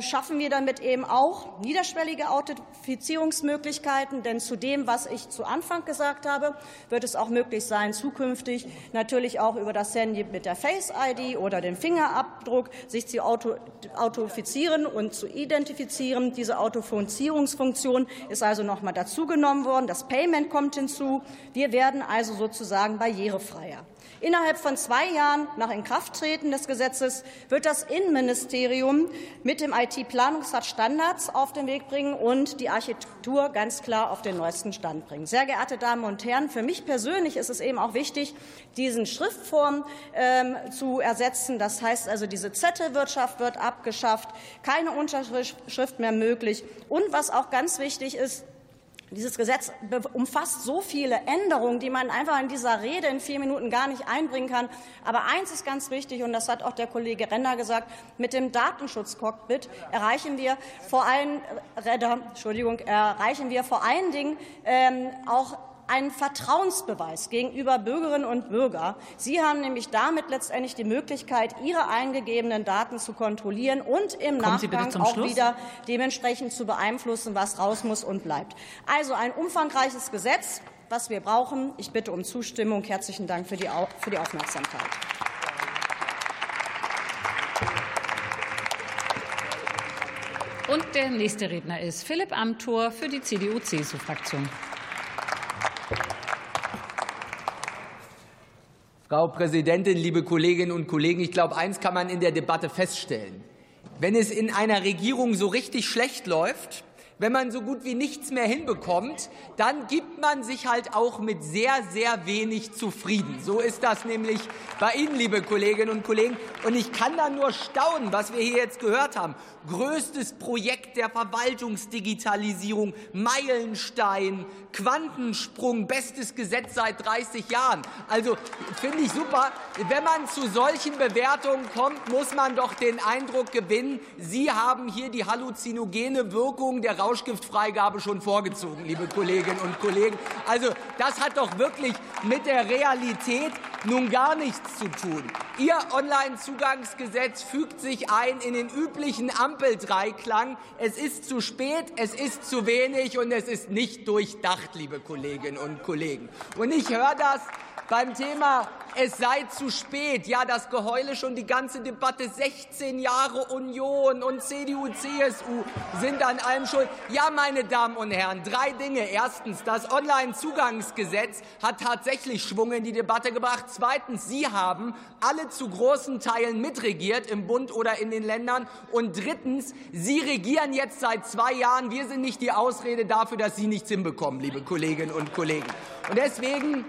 schaffen wir damit eben auch niederschwellige Authentifizierungsmöglichkeiten. Denn zu dem, was ich zu Anfang gesagt habe, wird es auch möglich sein, zukünftig natürlich auch über das Handy mit der Face-ID oder dem Fingerabdruck sich zu authentifizieren und zu identifizieren. Diese Authentifizierungsfunktion ist also noch mal dazugenommen worden. Das Payment kommt hinzu. Wir werden also sozusagen barrierefreier. Innerhalb von zwei Jahren nach Inkrafttreten des Gesetzes wird das Innenministerium mit dem IT-Planungsrat Standards auf den Weg bringen und die Architektur ganz klar auf den neuesten Stand bringen. Sehr geehrte Damen und Herren, für mich persönlich ist es eben auch wichtig, diesen Schriftform ähm, zu ersetzen. Das heißt also, diese Zettelwirtschaft wird abgeschafft, keine Unterschrift mehr möglich. Und was auch ganz wichtig ist, dieses Gesetz umfasst so viele Änderungen, die man einfach in dieser Rede in vier Minuten gar nicht einbringen kann. Aber eins ist ganz wichtig, und das hat auch der Kollege Renner gesagt, mit dem Datenschutzcockpit erreichen wir vor allen, Redder, Entschuldigung, erreichen wir vor allen Dingen ähm, auch einen Vertrauensbeweis gegenüber Bürgerinnen und Bürgern. Sie haben nämlich damit letztendlich die Möglichkeit, ihre eingegebenen Daten zu kontrollieren und im Kommen Nachgang auch Schluss? wieder dementsprechend zu beeinflussen, was raus muss und bleibt. Also ein umfangreiches Gesetz, was wir brauchen. Ich bitte um Zustimmung. Herzlichen Dank für die, für die Aufmerksamkeit. Und der nächste Redner ist Philipp Amthor für die CDU-CSU-Fraktion. Frau Präsidentin, liebe Kolleginnen und Kollegen, ich glaube, eins kann man in der Debatte feststellen. Wenn es in einer Regierung so richtig schlecht läuft, wenn man so gut wie nichts mehr hinbekommt, dann gibt man sich halt auch mit sehr, sehr wenig zufrieden. So ist das nämlich bei Ihnen, liebe Kolleginnen und Kollegen. Und ich kann da nur staunen, was wir hier jetzt gehört haben. Größtes Projekt der Verwaltungsdigitalisierung, Meilenstein, Quantensprung, bestes Gesetz seit 30 Jahren. Also finde ich super. Wenn man zu solchen Bewertungen kommt, muss man doch den Eindruck gewinnen, Sie haben hier die halluzinogene Wirkung der Rauschgiftfreigabe schon vorgezogen, liebe Kolleginnen und Kollegen. Also das hat doch wirklich mit der Realität nun gar nichts zu tun. Ihr Onlinezugangsgesetz fügt sich ein in den üblichen Ampeldreiklang. Es ist zu spät, es ist zu wenig und es ist nicht durchdacht, liebe Kolleginnen und Kollegen. Und ich höre das beim Thema es sei zu spät. Ja, das Geheule schon die ganze Debatte. 16 Jahre Union und CDU, CSU sind an allem schuld. Ja, meine Damen und Herren, drei Dinge. Erstens, das Onlinezugangsgesetz hat tatsächlich Schwung in die Debatte gebracht. Zweitens, Sie haben alle zu großen Teilen mitregiert im Bund oder in den Ländern. Und drittens, Sie regieren jetzt seit zwei Jahren. Wir sind nicht die Ausrede dafür, dass Sie nichts hinbekommen, liebe Kolleginnen und Kollegen. Und deswegen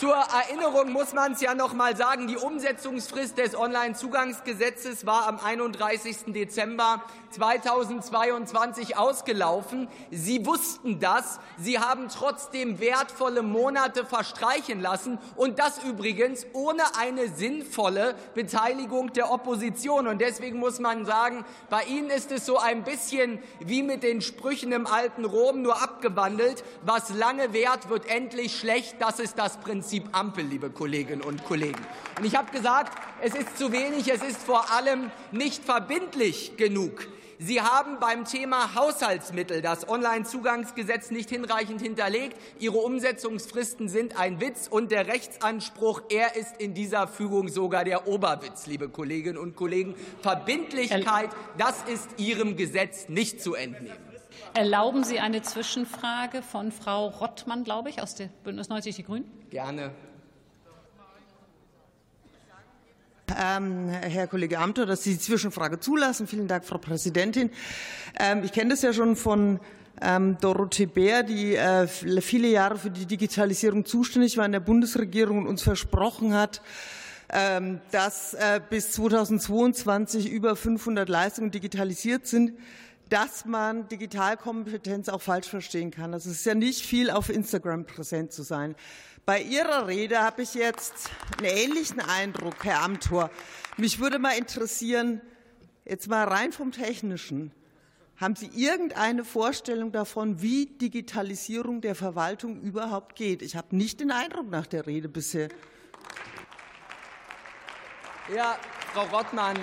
zur Erinnerung muss man es ja noch mal sagen, die Umsetzungsfrist des Onlinezugangsgesetzes war am 31. Dezember 2022 ausgelaufen. Sie wussten das. Sie haben trotzdem wertvolle Monate verstreichen lassen und das übrigens ohne eine sinnvolle Beteiligung der Opposition. Und deswegen muss man sagen, bei Ihnen ist es so ein bisschen wie mit den Sprüchen im alten Rom, nur abgewandelt. Was lange währt, wird endlich schlecht. Das ist das Prinzip. Prinzip Ampel, liebe Kolleginnen und Kollegen. Und ich habe gesagt, es ist zu wenig, es ist vor allem nicht verbindlich genug. Sie haben beim Thema Haushaltsmittel das Onlinezugangsgesetz nicht hinreichend hinterlegt. Ihre Umsetzungsfristen sind ein Witz und der Rechtsanspruch, er ist in dieser Fügung sogar der Oberwitz, liebe Kolleginnen und Kollegen. Verbindlichkeit, das ist Ihrem Gesetz nicht zu entnehmen. Erlauben Sie eine Zwischenfrage von Frau Rottmann, glaube ich, aus der Bündnis 90 Die Grünen? Gerne. Ähm, Herr Kollege Amthor, dass Sie die Zwischenfrage zulassen. Vielen Dank, Frau Präsidentin. Ähm, ich kenne das ja schon von ähm, Dorothee Bär, die äh, viele Jahre für die Digitalisierung zuständig war in der Bundesregierung und uns versprochen hat, ähm, dass äh, bis 2022 über 500 Leistungen digitalisiert sind dass man Digitalkompetenz auch falsch verstehen kann. Also es ist ja nicht viel, auf Instagram präsent zu sein. Bei Ihrer Rede habe ich jetzt einen ähnlichen Eindruck, Herr Amthor. Mich würde mal interessieren, jetzt mal rein vom Technischen, haben Sie irgendeine Vorstellung davon, wie Digitalisierung der Verwaltung überhaupt geht? Ich habe nicht den Eindruck nach der Rede bisher. Ja, Frau Rottmann,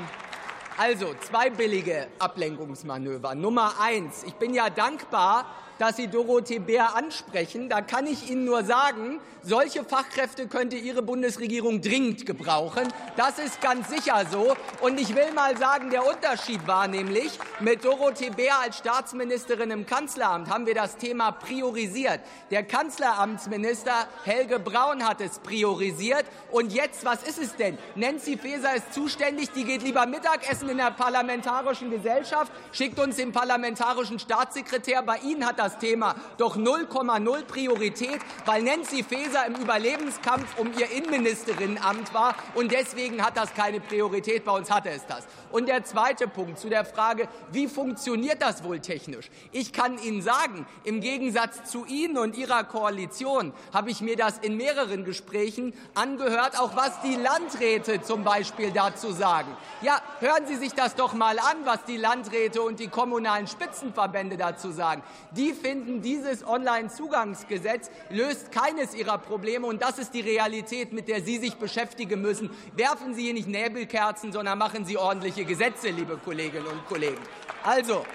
also zwei billige Ablenkungsmanöver. Nummer eins. Ich bin ja dankbar, dass Sie Dorothee Bär ansprechen. Da kann ich Ihnen nur sagen, solche Fachkräfte könnte Ihre Bundesregierung dringend gebrauchen. Das ist ganz sicher so. Und ich will mal sagen, der Unterschied war nämlich, mit Dorothee Bär als Staatsministerin im Kanzleramt haben wir das Thema priorisiert. Der Kanzleramtsminister Helge Braun hat es priorisiert. Und jetzt, was ist es denn? Nancy Faeser ist zuständig, die geht lieber Mittagessen in der Parlamentarischen Gesellschaft, schickt uns den Parlamentarischen Staatssekretär. Bei Ihnen hat das Thema doch 0,0 Priorität, weil Nancy Faeser im Überlebenskampf um ihr Innenministerinnenamt war. Und deswegen hat das keine Priorität. Bei uns hatte es das. Und der zweite Punkt zu der Frage, wie funktioniert das wohl technisch? Ich kann Ihnen sagen, im Gegensatz zu Ihnen und Ihrer Koalition habe ich mir das in mehreren Gesprächen angehört, auch was die Landräte zum Beispiel dazu sagen. Ja, hören Sie sich das doch mal an, was die Landräte und die kommunalen Spitzenverbände dazu sagen. Die finden, dieses Onlinezugangsgesetz löst keines ihrer Probleme. Und das ist die Realität, mit der Sie sich beschäftigen müssen. Werfen Sie hier nicht Nebelkerzen, sondern machen Sie ordentliche Gesetze, liebe Kolleginnen und Kollegen. Also,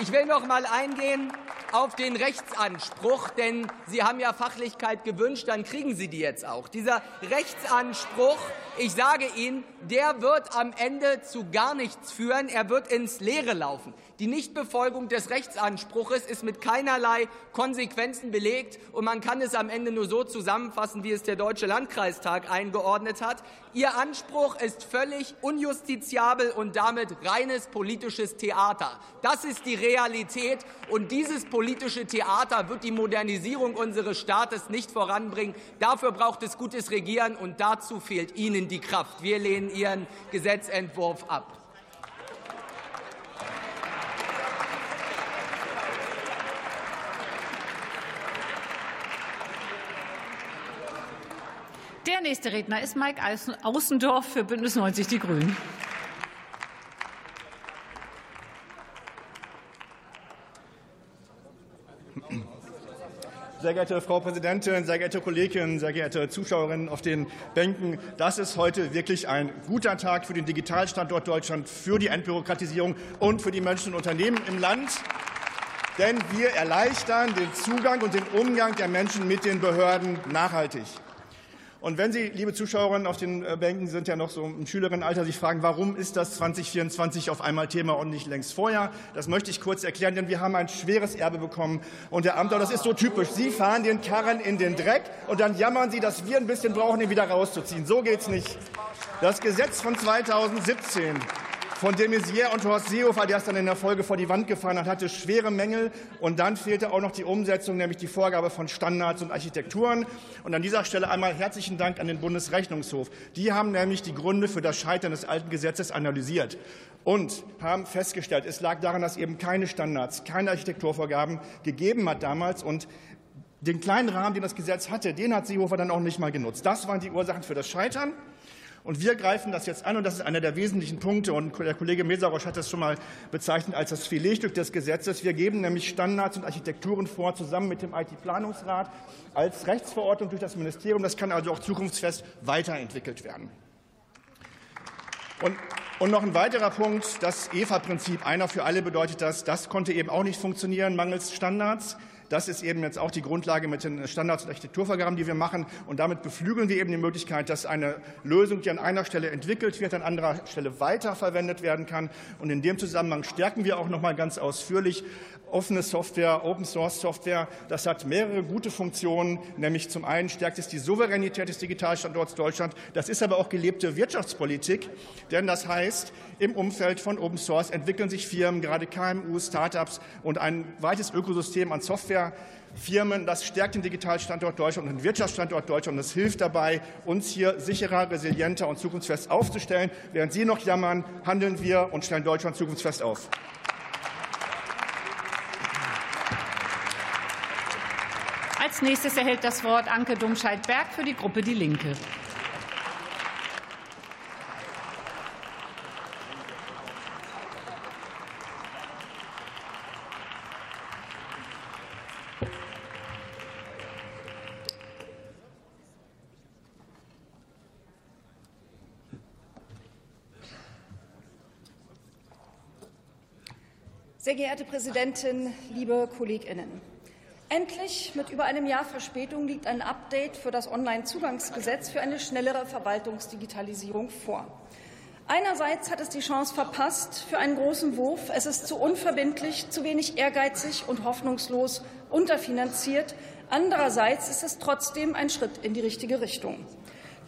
ich will noch mal eingehen auf den Rechtsanspruch, denn Sie haben ja Fachlichkeit gewünscht, dann kriegen Sie die jetzt auch. Dieser Rechtsanspruch, ich sage Ihnen, der wird am Ende zu gar nichts führen, er wird ins Leere laufen. Die Nichtbefolgung des Rechtsanspruches ist mit keinerlei Konsequenzen belegt, und man kann es am Ende nur so zusammenfassen, wie es der Deutsche Landkreistag eingeordnet hat. Ihr Anspruch ist völlig unjustiziabel und damit reines politisches Theater. Das ist die Realität, und dieses politische Theater wird die Modernisierung unseres Staates nicht voranbringen. Dafür braucht es gutes Regieren, und dazu fehlt Ihnen die Kraft. Wir lehnen Ihren Gesetzentwurf ab. Der nächste Redner ist Mike Außendorf für Bündnis 90 Die Grünen. Sehr geehrte Frau Präsidentin, sehr geehrte Kolleginnen, sehr geehrte Zuschauerinnen auf den Bänken, das ist heute wirklich ein guter Tag für den Digitalstandort Deutschland, für die Entbürokratisierung und für die Menschen und Unternehmen im Land. Denn wir erleichtern den Zugang und den Umgang der Menschen mit den Behörden nachhaltig. Und wenn Sie, liebe Zuschauerinnen auf den äh, Bänken, sind ja noch so im Schülerinnenalter, sich fragen, warum ist das 2024 auf einmal Thema und nicht längst vorher? Das möchte ich kurz erklären, denn wir haben ein schweres Erbe bekommen. Und der Amter, das ist so typisch. Sie fahren den Karren in den Dreck und dann jammern Sie, dass wir ein bisschen brauchen, ihn wieder rauszuziehen. So geht's nicht. Das Gesetz von 2017 von de Maizière und Horst Seehofer, der es dann in der Folge vor die Wand gefahren hat, hatte schwere Mängel. Und dann fehlte auch noch die Umsetzung, nämlich die Vorgabe von Standards und Architekturen. Und an dieser Stelle einmal herzlichen Dank an den Bundesrechnungshof. Die haben nämlich die Gründe für das Scheitern des alten Gesetzes analysiert und haben festgestellt, es lag daran, dass eben keine Standards, keine Architekturvorgaben gegeben hat damals. Und den kleinen Rahmen, den das Gesetz hatte, den hat Seehofer dann auch nicht mal genutzt. Das waren die Ursachen für das Scheitern. Und wir greifen das jetzt an, und das ist einer der wesentlichen Punkte. Und der Kollege Mesarosch hat das schon mal bezeichnet als das Filetstück des Gesetzes. Wir geben nämlich Standards und Architekturen vor, zusammen mit dem IT-Planungsrat, als Rechtsverordnung durch das Ministerium. Das kann also auch zukunftsfest weiterentwickelt werden. Und, und noch ein weiterer Punkt, das EFA-Prinzip, einer für alle bedeutet das, das konnte eben auch nicht funktionieren, mangels Standards. Das ist eben jetzt auch die Grundlage mit den Standards und Architekturvergaben, die wir machen. Und damit beflügeln wir eben die Möglichkeit, dass eine Lösung, die an einer Stelle entwickelt wird, an anderer Stelle weiterverwendet werden kann. Und in dem Zusammenhang stärken wir auch noch mal ganz ausführlich offene Software, Open Source Software. Das hat mehrere gute Funktionen, nämlich zum einen stärkt es die Souveränität des Digitalstandorts Deutschland. Das ist aber auch gelebte Wirtschaftspolitik, denn das heißt, im Umfeld von Open Source entwickeln sich Firmen, gerade KMU, Startups und ein weites Ökosystem an Softwarefirmen. Das stärkt den Digitalstandort Deutschland und den Wirtschaftsstandort Deutschland. Das hilft dabei, uns hier sicherer, resilienter und zukunftsfest aufzustellen. Während Sie noch jammern, handeln wir und stellen Deutschland zukunftsfest auf. Als nächstes erhält das Wort Anke Domscheit-Berg für die Gruppe Die Linke. Sehr geehrte Präsidentin, liebe Kolleginnen! Endlich, mit über einem Jahr Verspätung, liegt ein Update für das Onlinezugangsgesetz für eine schnellere Verwaltungsdigitalisierung vor. Einerseits hat es die Chance verpasst für einen großen Wurf. Es ist zu unverbindlich, zu wenig ehrgeizig und hoffnungslos unterfinanziert. Andererseits ist es trotzdem ein Schritt in die richtige Richtung.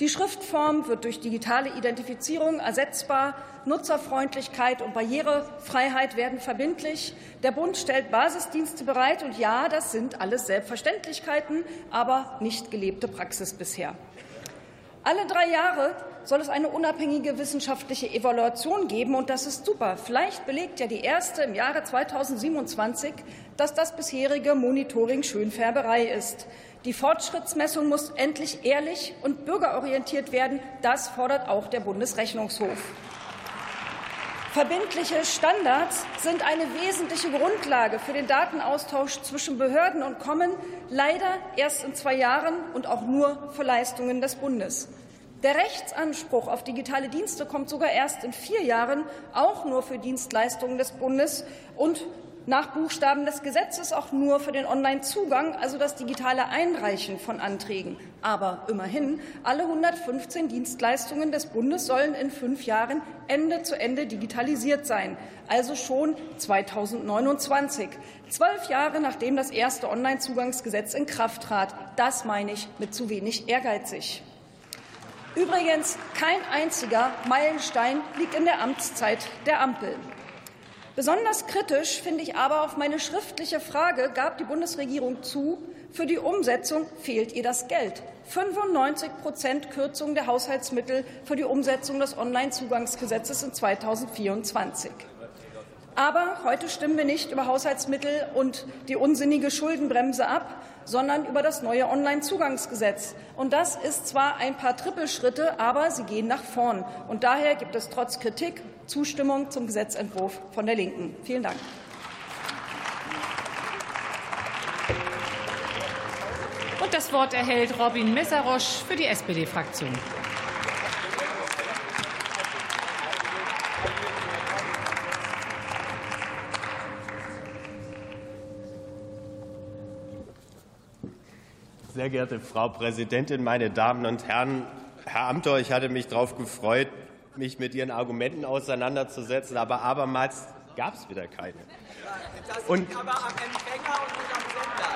Die Schriftform wird durch digitale Identifizierung ersetzbar. Nutzerfreundlichkeit und Barrierefreiheit werden verbindlich. Der Bund stellt Basisdienste bereit. Und ja, das sind alles Selbstverständlichkeiten, aber nicht gelebte Praxis bisher. Alle drei Jahre soll es eine unabhängige wissenschaftliche Evaluation geben. Und das ist super. Vielleicht belegt ja die erste im Jahre 2027, dass das bisherige Monitoring Schönfärberei ist. Die Fortschrittsmessung muss endlich ehrlich und bürgerorientiert werden. Das fordert auch der Bundesrechnungshof. Verbindliche Standards sind eine wesentliche Grundlage für den Datenaustausch zwischen Behörden und kommen leider erst in zwei Jahren und auch nur für Leistungen des Bundes. Der Rechtsanspruch auf digitale Dienste kommt sogar erst in vier Jahren, auch nur für Dienstleistungen des Bundes und nach Buchstaben des Gesetzes auch nur für den Onlinezugang, also das digitale Einreichen von Anträgen. Aber immerhin, alle 115 Dienstleistungen des Bundes sollen in fünf Jahren Ende zu Ende digitalisiert sein, also schon 2029, zwölf Jahre nachdem das erste Onlinezugangsgesetz in Kraft trat. Das meine ich mit zu wenig ehrgeizig. Übrigens, kein einziger Meilenstein liegt in der Amtszeit der Ampel. Besonders kritisch finde ich aber auf meine schriftliche Frage gab die Bundesregierung zu, für die Umsetzung fehlt ihr das Geld. 95 Prozent Kürzung der Haushaltsmittel für die Umsetzung des Onlinezugangsgesetzes in 2024. Aber heute stimmen wir nicht über Haushaltsmittel und die unsinnige Schuldenbremse ab, sondern über das neue Onlinezugangsgesetz. Und das ist zwar ein paar Trippelschritte, aber sie gehen nach vorn. Und daher gibt es trotz Kritik Zustimmung zum Gesetzentwurf von der Linken. Vielen Dank. Und das Wort erhält Robin Messerosch für die SPD-Fraktion. Sehr geehrte Frau Präsidentin, meine Damen und Herren! Herr Amthor, ich hatte mich darauf gefreut, mich mit Ihren Argumenten auseinanderzusetzen, aber abermals gab es wieder keine. Und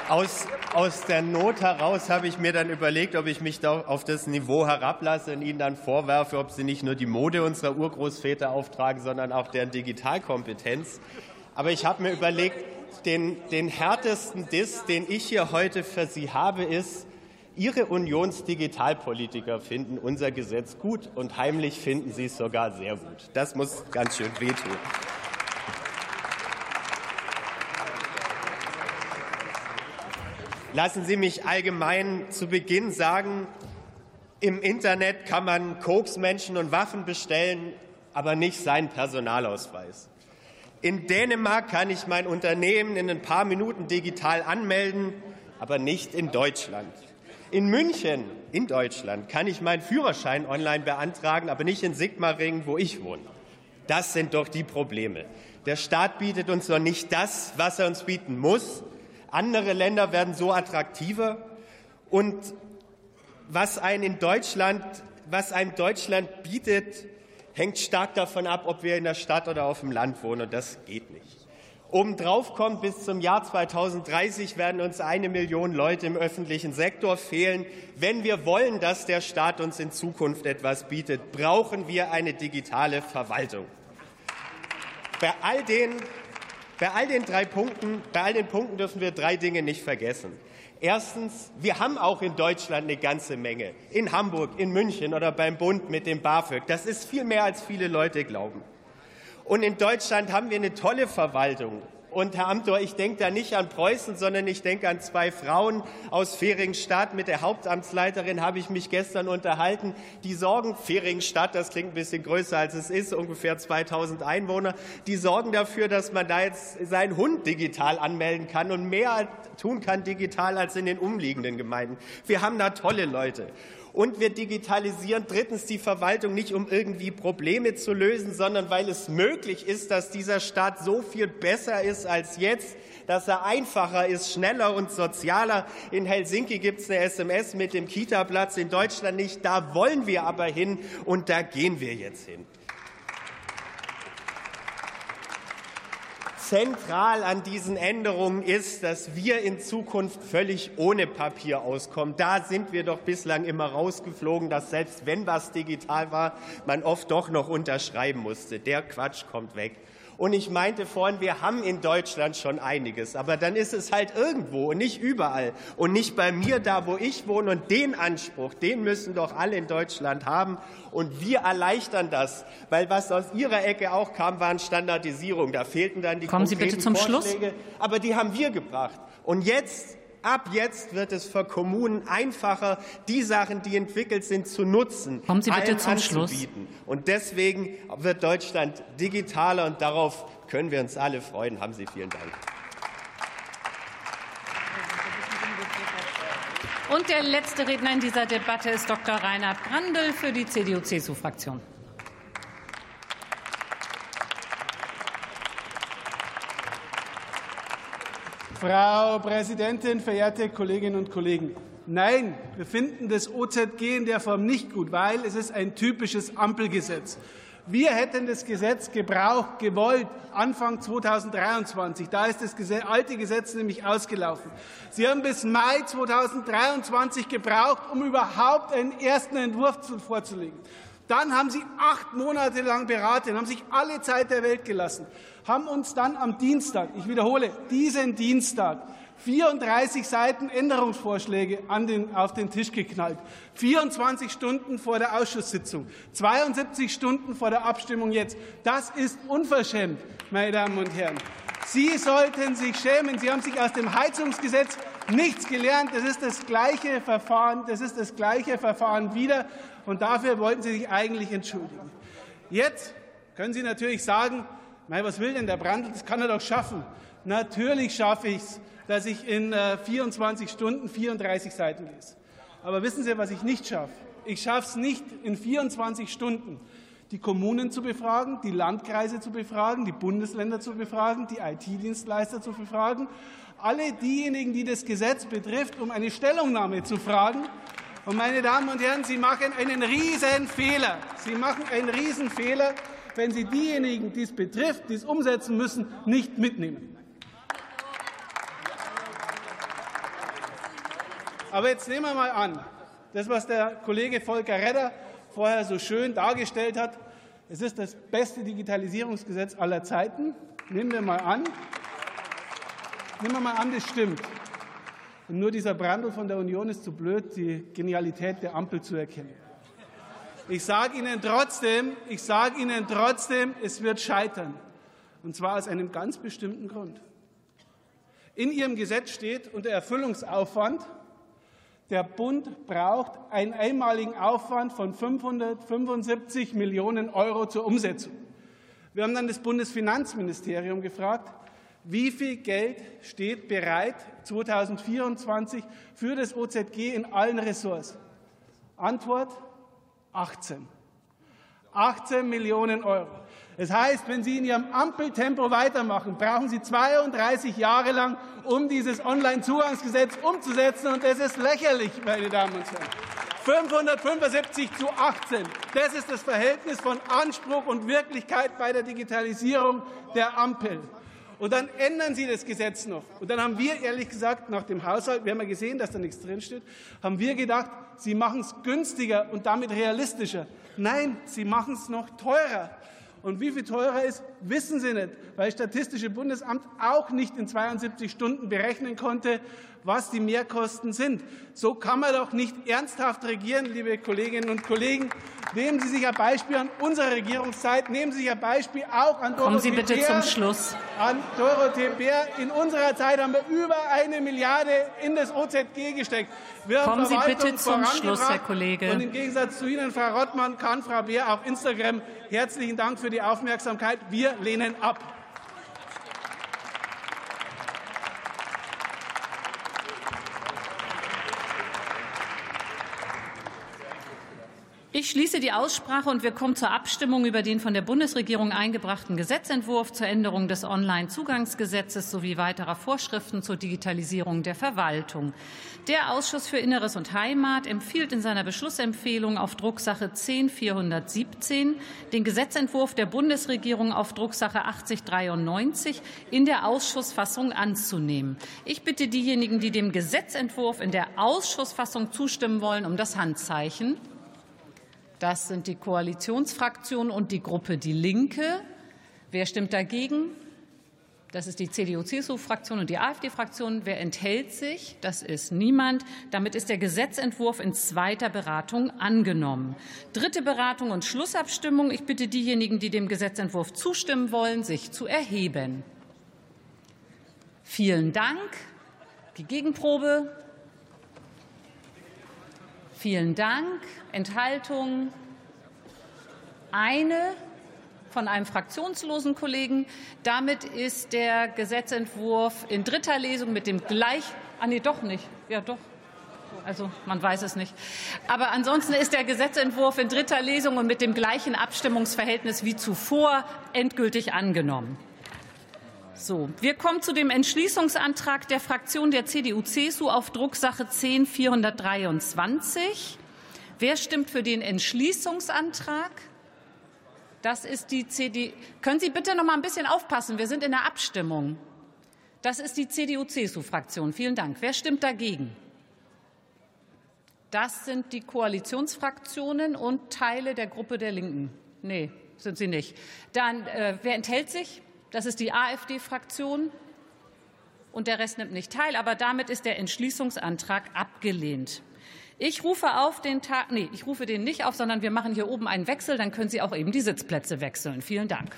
aus, aus der Not heraus habe ich mir dann überlegt, ob ich mich da auf das Niveau herablasse und Ihnen dann vorwerfe, ob Sie nicht nur die Mode unserer Urgroßväter auftragen, sondern auch deren Digitalkompetenz. Aber ich habe mir überlegt, den, den härtesten Diss, den ich hier heute für Sie habe, ist, Ihre Unionsdigitalpolitiker finden unser Gesetz gut und heimlich finden Sie es sogar sehr gut. Das muss ganz schön wehtun. Lassen Sie mich allgemein zu Beginn sagen, im Internet kann man Koksmenschen und Waffen bestellen, aber nicht seinen Personalausweis. In Dänemark kann ich mein Unternehmen in ein paar Minuten digital anmelden, aber nicht in Deutschland. In München, in Deutschland, kann ich meinen Führerschein online beantragen, aber nicht in Sigmaringen, wo ich wohne. Das sind doch die Probleme. Der Staat bietet uns doch nicht das, was er uns bieten muss. Andere Länder werden so attraktiver. Und was ein in Deutschland, was einem Deutschland bietet, hängt stark davon ab, ob wir in der Stadt oder auf dem Land wohnen, und das geht nicht. Obendrauf kommt, bis zum Jahr 2030 werden uns eine Million Leute im öffentlichen Sektor fehlen. Wenn wir wollen, dass der Staat uns in Zukunft etwas bietet, brauchen wir eine digitale Verwaltung. Bei all den, bei all den drei Punkten, bei all den Punkten dürfen wir drei Dinge nicht vergessen. Erstens, wir haben auch in Deutschland eine ganze Menge. In Hamburg, in München oder beim Bund mit dem BAföG. Das ist viel mehr, als viele Leute glauben. Und in Deutschland haben wir eine tolle Verwaltung. Und Herr Amthor, ich denke da nicht an Preußen, sondern ich denke an zwei Frauen aus Feringstadt. Mit der Hauptamtsleiterin habe ich mich gestern unterhalten. Die sorgen, Feringstadt, das klingt ein bisschen größer als es ist, ungefähr 2000 Einwohner, die sorgen dafür, dass man da jetzt seinen Hund digital anmelden kann und mehr tun kann digital als in den umliegenden Gemeinden. Wir haben da tolle Leute. Und wir digitalisieren drittens die Verwaltung nicht, um irgendwie Probleme zu lösen, sondern weil es möglich ist, dass dieser Staat so viel besser ist als jetzt, dass er einfacher ist, schneller und sozialer. In Helsinki gibt es eine SMS mit dem Kita-Platz, in Deutschland nicht. Da wollen wir aber hin und da gehen wir jetzt hin. Zentral an diesen Änderungen ist, dass wir in Zukunft völlig ohne Papier auskommen. Da sind wir doch bislang immer rausgeflogen, dass selbst wenn was digital war, man oft doch noch unterschreiben musste. Der Quatsch kommt weg. Und ich meinte vorhin, wir haben in Deutschland schon einiges, aber dann ist es halt irgendwo und nicht überall und nicht bei mir da, wo ich wohne. Und den Anspruch, den müssen doch alle in Deutschland haben. Und wir erleichtern das, weil was aus Ihrer Ecke auch kam, waren Standardisierung. Da fehlten dann die Kommen Sie bitte zum Vorschläge, Schluss. aber die haben wir gebracht. Und jetzt Ab jetzt wird es für Kommunen einfacher, die Sachen, die entwickelt sind, zu nutzen. Kommen Sie bitte zum Schluss. anzubieten. Und deswegen wird Deutschland digitaler und darauf können wir uns alle freuen. Haben Sie vielen Dank. Und der letzte Redner in dieser Debatte ist Dr. Reinhard Brandl für die CDU-CSU-Fraktion. Frau Präsidentin, verehrte Kolleginnen und Kollegen! Nein, wir finden das OZG in der Form nicht gut, weil es ist ein typisches Ampelgesetz. Wir hätten das Gesetz gebraucht, gewollt, Anfang 2023. Da ist das alte Gesetz nämlich ausgelaufen. Sie haben bis Mai 2023 gebraucht, um überhaupt einen ersten Entwurf vorzulegen. Dann haben Sie acht Monate lang beraten, haben sich alle Zeit der Welt gelassen, haben uns dann am Dienstag, ich wiederhole, diesen Dienstag, 34 Seiten Änderungsvorschläge den, auf den Tisch geknallt. 24 Stunden vor der Ausschusssitzung, 72 Stunden vor der Abstimmung jetzt. Das ist unverschämt, meine Damen und Herren. Sie sollten sich schämen. Sie haben sich aus dem Heizungsgesetz nichts gelernt. Das ist das gleiche Verfahren. Das ist das gleiche Verfahren wieder. Und dafür wollten Sie sich eigentlich entschuldigen. Jetzt können Sie natürlich sagen, was will denn der Brandl? Das kann er doch schaffen. Natürlich schaffe ich es, dass ich in 24 äh, Stunden 34 Seiten lese. Aber wissen Sie, was ich nicht schaffe? Ich schaffe es nicht in 24 Stunden, die Kommunen zu befragen, die Landkreise zu befragen, die Bundesländer zu befragen, die IT-Dienstleister zu befragen, alle diejenigen, die das Gesetz betrifft, um eine Stellungnahme zu fragen und meine Damen und Herren, Sie machen einen Riesenfehler. Sie machen einen Riesenfehler, wenn Sie diejenigen, die es betrifft, die es umsetzen müssen, nicht mitnehmen. Aber jetzt nehmen wir mal an, das, was der Kollege Volker Redder vorher so schön dargestellt hat, es ist das beste Digitalisierungsgesetz aller Zeiten. Nehmen wir mal an, nehmen wir mal an, das stimmt. Und nur dieser Brandl von der Union ist zu blöd, die Genialität der Ampel zu erkennen. Ich sage Ihnen trotzdem, ich sage Ihnen trotzdem, es wird scheitern. Und zwar aus einem ganz bestimmten Grund. In Ihrem Gesetz steht unter Erfüllungsaufwand, der Bund braucht einen einmaligen Aufwand von 575 Millionen Euro zur Umsetzung. Wir haben dann das Bundesfinanzministerium gefragt, wie viel Geld steht bereit 2024 für das OZG in allen Ressorts? Antwort 18. 18 Millionen Euro. Das heißt, wenn Sie in Ihrem Ampeltempo weitermachen, brauchen Sie 32 Jahre lang, um dieses Onlinezugangsgesetz umzusetzen. Und das ist lächerlich, meine Damen und Herren. 575 zu 18. Das ist das Verhältnis von Anspruch und Wirklichkeit bei der Digitalisierung der Ampel. Und dann ändern Sie das Gesetz noch. Und dann haben wir ehrlich gesagt nach dem Haushalt, wir haben ja gesehen, dass da nichts drinsteht, haben wir gedacht, Sie machen es günstiger und damit realistischer. Nein, Sie machen es noch teurer. Und wie viel teurer ist, wissen Sie nicht, weil das Statistische Bundesamt auch nicht in 72 Stunden berechnen konnte, was die Mehrkosten sind. So kann man doch nicht ernsthaft regieren, liebe Kolleginnen und Kollegen. Nehmen Sie sich ein Beispiel an unserer Regierungszeit, nehmen Sie sich ein Beispiel auch an Dorothee Kommen Sie bitte Bär. zum Schluss. An Dorothee Bär. In unserer Zeit haben wir über eine Milliarde in das OZG gesteckt. Wir Kommen Sie bitte zum Schluss, Herr Kollege. Und im Gegensatz zu Ihnen, Frau Rottmann, kann Frau Beer auf Instagram herzlichen Dank für die Aufmerksamkeit. Wir lehnen ab. Ich schließe die Aussprache und wir kommen zur Abstimmung über den von der Bundesregierung eingebrachten Gesetzentwurf zur Änderung des Onlinezugangsgesetzes sowie weiterer Vorschriften zur Digitalisierung der Verwaltung. Der Ausschuss für Inneres und Heimat empfiehlt in seiner Beschlussempfehlung auf Drucksache 10417 den Gesetzentwurf der Bundesregierung auf Drucksache 8093 in der Ausschussfassung anzunehmen. Ich bitte diejenigen, die dem Gesetzentwurf in der Ausschussfassung zustimmen wollen, um das Handzeichen. Das sind die Koalitionsfraktionen und die Gruppe Die Linke. Wer stimmt dagegen? Das ist die CDU-CSU-Fraktion und die AfD-Fraktion. Wer enthält sich? Das ist niemand. Damit ist der Gesetzentwurf in zweiter Beratung angenommen. Dritte Beratung und Schlussabstimmung. Ich bitte diejenigen, die dem Gesetzentwurf zustimmen wollen, sich zu erheben. Vielen Dank. Die Gegenprobe. Vielen Dank. Enthaltung eine von einem fraktionslosen Kollegen. Damit ist der Gesetzentwurf in dritter Lesung mit dem gleich. Ah, nee, doch nicht. Ja, doch. Also man weiß es nicht. Aber ansonsten ist der Gesetzentwurf in dritter Lesung und mit dem gleichen Abstimmungsverhältnis wie zuvor endgültig angenommen. So, wir kommen zu dem Entschließungsantrag der Fraktion der CDU-CSU auf Drucksache 10 423. Wer stimmt für den Entschließungsantrag? Das ist die CDU. Können Sie bitte noch mal ein bisschen aufpassen? Wir sind in der Abstimmung. Das ist die CDU-CSU-Fraktion. Vielen Dank. Wer stimmt dagegen? Das sind die Koalitionsfraktionen und Teile der Gruppe der Linken. Nee, sind sie nicht. Dann, äh, wer enthält sich? Das ist die AfD-Fraktion. Und der Rest nimmt nicht teil. Aber damit ist der Entschließungsantrag abgelehnt. Ich rufe auf den Tag, nee, ich rufe den nicht auf, sondern wir machen hier oben einen Wechsel. Dann können Sie auch eben die Sitzplätze wechseln. Vielen Dank.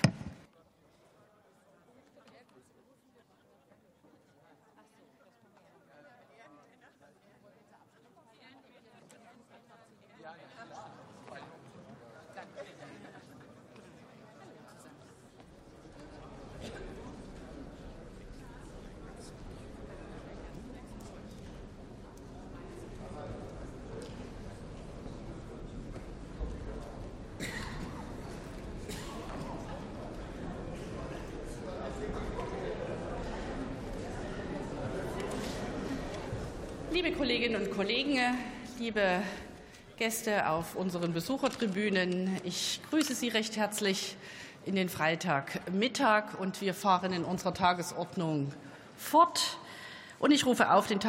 Liebe Kolleginnen und Kollegen, liebe Gäste auf unseren Besuchertribünen, ich grüße Sie recht herzlich in den Freitagmittag und wir fahren in unserer Tagesordnung fort. Und ich rufe auf den